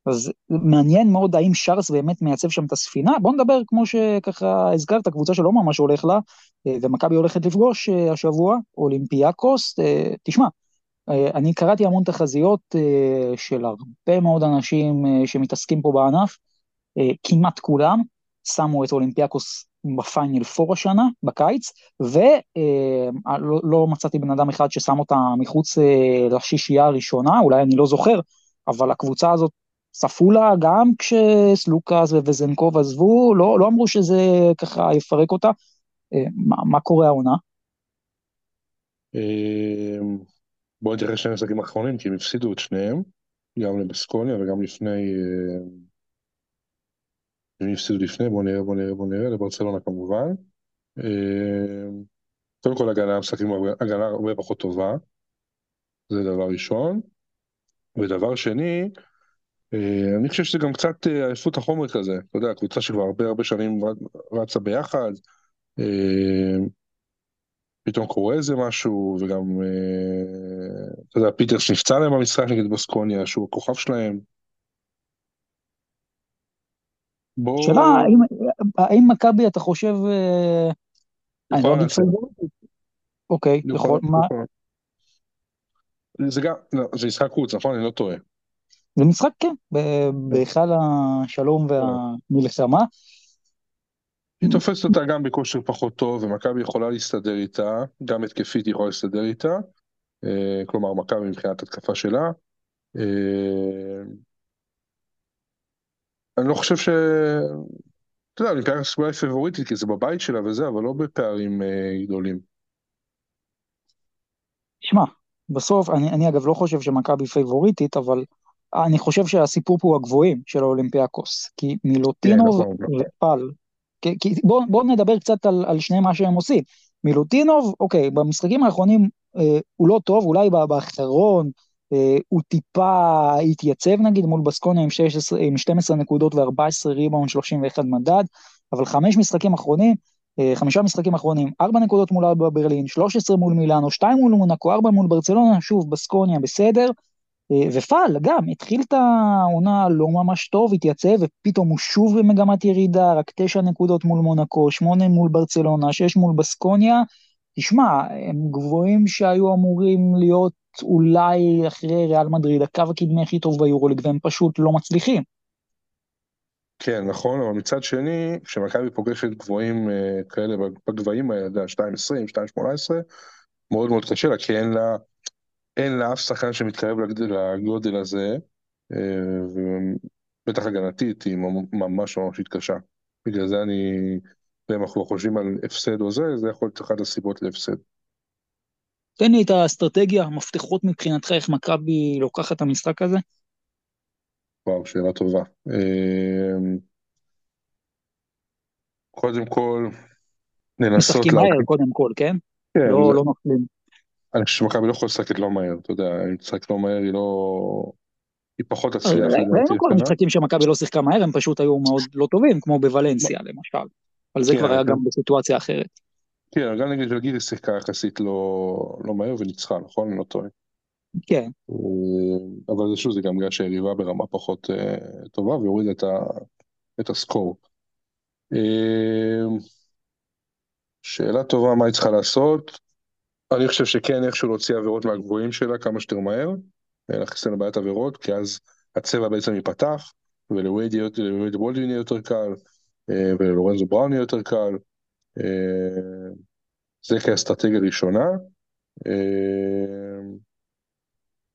אז מעניין מאוד האם שרס באמת מייצב שם את הספינה. בוא נדבר, כמו שככה הזכרת, קבוצה שלא ממש הולך לה, אה, ומכבי הולכת לפגוש אה, השבוע, אולימפיאקוס. אה, תשמע, אני קראתי המון תחזיות של הרבה מאוד אנשים שמתעסקים פה בענף, כמעט כולם, שמו את אולימפיאקוס בפיינל פור השנה, בקיץ, ולא לא מצאתי בן אדם אחד ששם אותה מחוץ לשישייה הראשונה, אולי אני לא זוכר, אבל הקבוצה הזאת צפו לה גם כשסלוקאס וזנקוב עזבו, לא, לא אמרו שזה ככה יפרק אותה. אה, מה, מה קורה העונה? בואו נתייחס לשני המשחקים האחרונים, כי הם הפסידו את שניהם, גם לבסקוניה וגם לפני הם הפסידו לפני, בוא נראה, בוא נראה, בוא נראה, לברצלונה כמובן. אה, קודם כל הגנה, משחקים הגנה הרבה פחות טובה, זה דבר ראשון. ודבר שני, אה, אני חושב שזה גם קצת אה, עייפות החומר כזה, אתה יודע, קבוצה שכבר הרבה הרבה שנים רצה ביחד, פתאום קורה איזה משהו, וגם, אתה יודע, פיטרס נפצע להם במשחק נגד בוסקוניה, שהוא הכוכב שלהם. בוא... שאלה, האם, האם מכבי, אתה חושב... אה, אני לא אגיד פייבוריטית. אוקיי, יכול, מה... זה גם, לא, זה משחק חוץ, נכון? אני לא טועה. זה משחק, כן, בהיכל השלום והמלחמה. היא תופסת אותה גם בכושר פחות טוב, ומכבי יכולה להסתדר איתה, גם התקפית היא יכולה להסתדר איתה. אה, כלומר, מכבי מבחינת התקפה שלה. אה, אני לא חושב ש... אתה יודע, אולימפיאקוס אולי פיבוריטית, כי זה בבית שלה וזה, אבל לא בפערים אה, גדולים. שמע, בסוף, אני, אני אגב לא חושב שמכבי פייבוריטית, אבל אני חושב שהסיפור פה הוא הגבוהים של האולימפיאקוס. כי מילוטינוב כן, נכון. ופל, כי, כי בואו בוא נדבר קצת על, על שני מה שהם עושים. מילוטינוב, אוקיי, במשחקים האחרונים אה, הוא לא טוב, אולי באחרון, אה, הוא טיפה התייצב נגיד מול בסקוניה עם, 16, עם 12 נקודות ו-14 ריבאונד, 31 מדד, אבל חמש משחקים אחרונים, אה, חמישה משחקים אחרונים, ארבע נקודות מול ארבע ברלין, 13 מול מילאנו, שתיים מול מונקו, ארבע מול ברצלונה, שוב בסקוניה בסדר, אה, ופעל גם, התחיל את העונה לא ממש טוב, התייצב, ופתאום הוא שוב במגמת ירידה, רק תשע נקודות מול מונקו, שמונה מול ברצלונה, שש מול בסקוניה, תשמע, הם גבוהים שהיו אמורים להיות אולי אחרי ריאל מדריד, הקו הקדמי הכי טוב ביורוליג, והם פשוט לא מצליחים. כן, נכון, אבל מצד שני, כשמכבי פוגשת גבוהים uh, כאלה בגבהים האלה, 2.20, 2.18, מאוד מאוד קשה לה, כי אין לה, אין לה אף שחקן שמתקרב לגודל הזה, ובטח הגנתית היא ממש ממש קשה. בגלל זה אני, אם אנחנו חושבים על הפסד או זה, זה יכול להיות אחת הסיבות להפסד. תן לי את האסטרטגיה, המפתחות מבחינתך, איך מכבי לוקחת את המשחק הזה? וואו, שאלה טובה. אמ, קודם כל, לנסות... משחקים מהר קודם כל, כן? כן. לא, לא נופלים. אני חושב שמכבי לא יכולה לשחק לא מהר, אתה יודע, אם תשחק לא מהר היא לא... היא פחות תצליח. ראינו כל המשחקים שמכבי לא שיחקה מהר, הם פשוט היו מאוד לא טובים, כמו בוולנסיה למשל. אבל זה כן, כבר היה גם בסיטואציה אחרת. כן, גם נגיד ולגיל היא שיחקה יחסית לא, לא מהר וניצחה, נכון? אני לא טועה. כן. אה, אבל שוב, זה גם בגלל שהיריבה ברמה פחות טובה והורידה את, הסקור. שאלה טובה, מה היא צריכה לעשות? אני חושב שכן, איכשהו להוציא עבירות מהגבוהים שלה כמה שיותר מהר, להכניס לנו בעיית עבירות, כי אז הצבע בעצם ייפתח, ולווייד בולדווין יהיה יותר קל, וללורנזו בראון יהיה יותר קל. זה כאסטרטגיה ראשונה.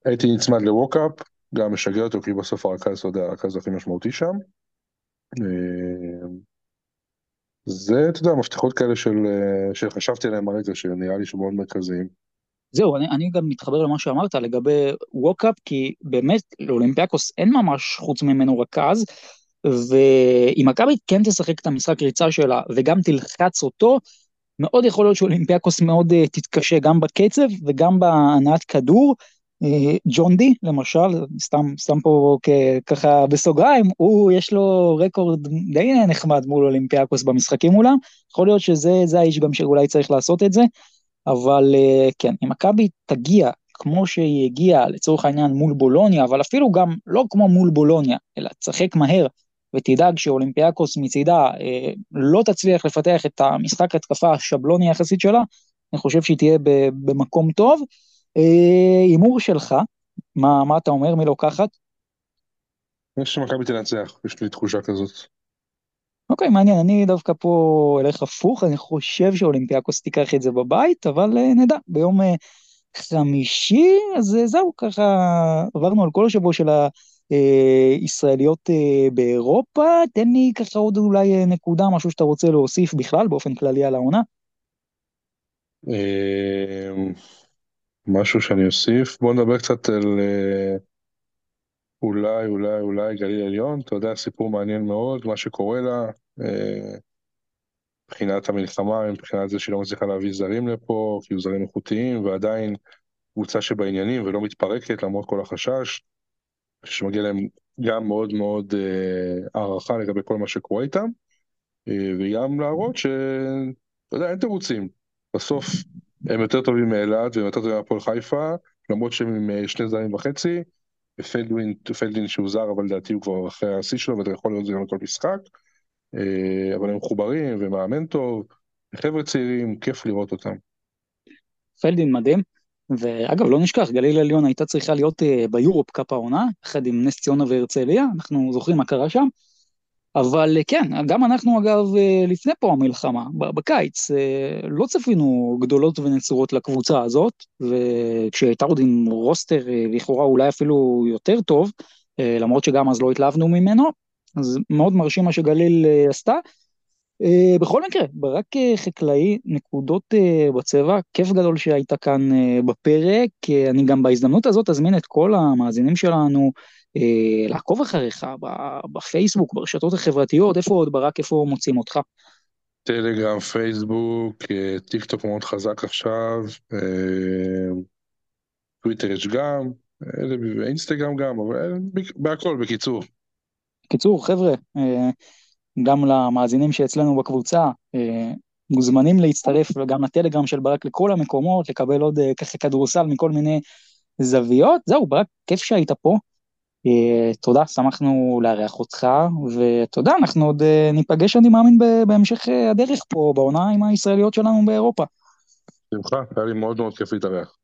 הייתי נצמד לווקאפ, גם משגע אותו, כי בסוף הרכז, אתה יודע, הרכז הכי משמעותי שם. זה, אתה יודע, מפתחות כאלה של, אה, שחשבתי עליהם הרגע, שנראה לי שמאוד מרכזיים. זהו, אני, אני גם מתחבר למה שאמרת לגבי ווקאפ, כי באמת לאולימפיאקוס אין ממש חוץ ממנו רכז, ואם מכבי כן תשחק את המשחק ריצה שלה וגם תלחץ אותו, מאוד יכול להיות שאולימפיאקוס מאוד אה, תתקשה גם בקצב וגם בהנעת כדור, ג'ון די, למשל, סתם, סתם פה ככה בסוגריים, הוא, יש לו רקורד די נחמד מול אולימפיאקוס במשחקים מולם, יכול להיות שזה האיש גם שאולי צריך לעשות את זה, אבל אה, כן, אם מכבי תגיע כמו שהיא הגיעה לצורך העניין מול בולוניה, אבל אפילו גם לא כמו מול בולוניה, אלא תשחק מהר ותדאג שאולימפיאקוס מצידה אה, לא תצליח לפתח את המשחק התקפה השבלוני יחסית שלה, אני חושב שהיא תהיה במקום טוב. אה, הימור שלך, מה, מה אתה אומר, מי לוקחת? אני חושב שמכבי תנצח, יש לי תחושה כזאת. אוקיי, מעניין, אני דווקא פה אלך הפוך, אני חושב שאולימפיאקוס תיקח את זה בבית, אבל אה, נדע, ביום אה, חמישי, אז זהו, ככה עברנו על כל השבוע של הישראליות באירופה, תן לי ככה עוד אולי נקודה, משהו שאתה רוצה להוסיף בכלל, באופן כללי על העונה. משהו שאני אוסיף, בוא נדבר קצת על אה, אולי, אולי, אולי גליל עליון, אתה יודע, סיפור מעניין מאוד, מה שקורה לה, אה, מבחינת המלחמה, מבחינת זה שהיא לא מצליחה להביא זרים לפה, כאילו זרים איכותיים, ועדיין קבוצה שבעניינים ולא מתפרקת למרות כל החשש, שמגיע להם גם מאוד מאוד אה, הערכה לגבי כל מה שקורה איתם, וגם להראות ש... אתה יודע, אין תירוצים. בסוף הם יותר טובים מאילת והם יותר טובים מהפועל חיפה, למרות שהם עם אה, שני זרים וחצי, ופלדווין, פלדווין שהוא זר, אבל לדעתי הוא כבר אחרי השיא שלו, ואתה יכול להיות זה גם בכל משחק. אה, אבל הם מחוברים ומאמן טוב, חבר'ה צעירים, כיף לראות אותם. פלדין מדהים, ואגב, לא נשכח, גליל עליון הייתה צריכה להיות אה, ביורופ קאפ העונה, יחד עם נס ציונה והרצליה, אנחנו זוכרים מה קרה שם. אבל כן, גם אנחנו אגב לפני פה המלחמה, בקיץ, לא צפינו גדולות ונצורות לקבוצה הזאת, וכשהייתה עוד עם רוסטר לכאורה אולי אפילו יותר טוב, למרות שגם אז לא התלהבנו ממנו, אז מאוד מרשים מה שגליל עשתה. בכל מקרה, ברק חקלאי, נקודות בצבע, כיף גדול שהיית כאן בפרק, אני גם בהזדמנות הזאת אזמין את כל המאזינים שלנו אה, לעקוב אחריך בפייסבוק, ברשתות החברתיות, איפה עוד ברק, איפה מוצאים אותך? טלגרם, פייסבוק, אה, טיק טוק מאוד חזק עכשיו, אה, טוויטר יש גם, אינסטגרם גם, אבל בהכל, בקיצור. בקיצור, חבר'ה, גם למאזינים שאצלנו בקבוצה, מוזמנים להצטרף גם לטלגרם של ברק לכל המקומות, לקבל עוד ככה כדורסל מכל מיני זוויות. זהו, ברק, כיף שהיית פה. אה, תודה, שמחנו לארח אותך, ותודה, אנחנו עוד אה, ניפגש, אני מאמין, בהמשך אה, הדרך פה, בעונה עם הישראליות שלנו באירופה. שמחה, היה לי מאוד מאוד כיף להתארח.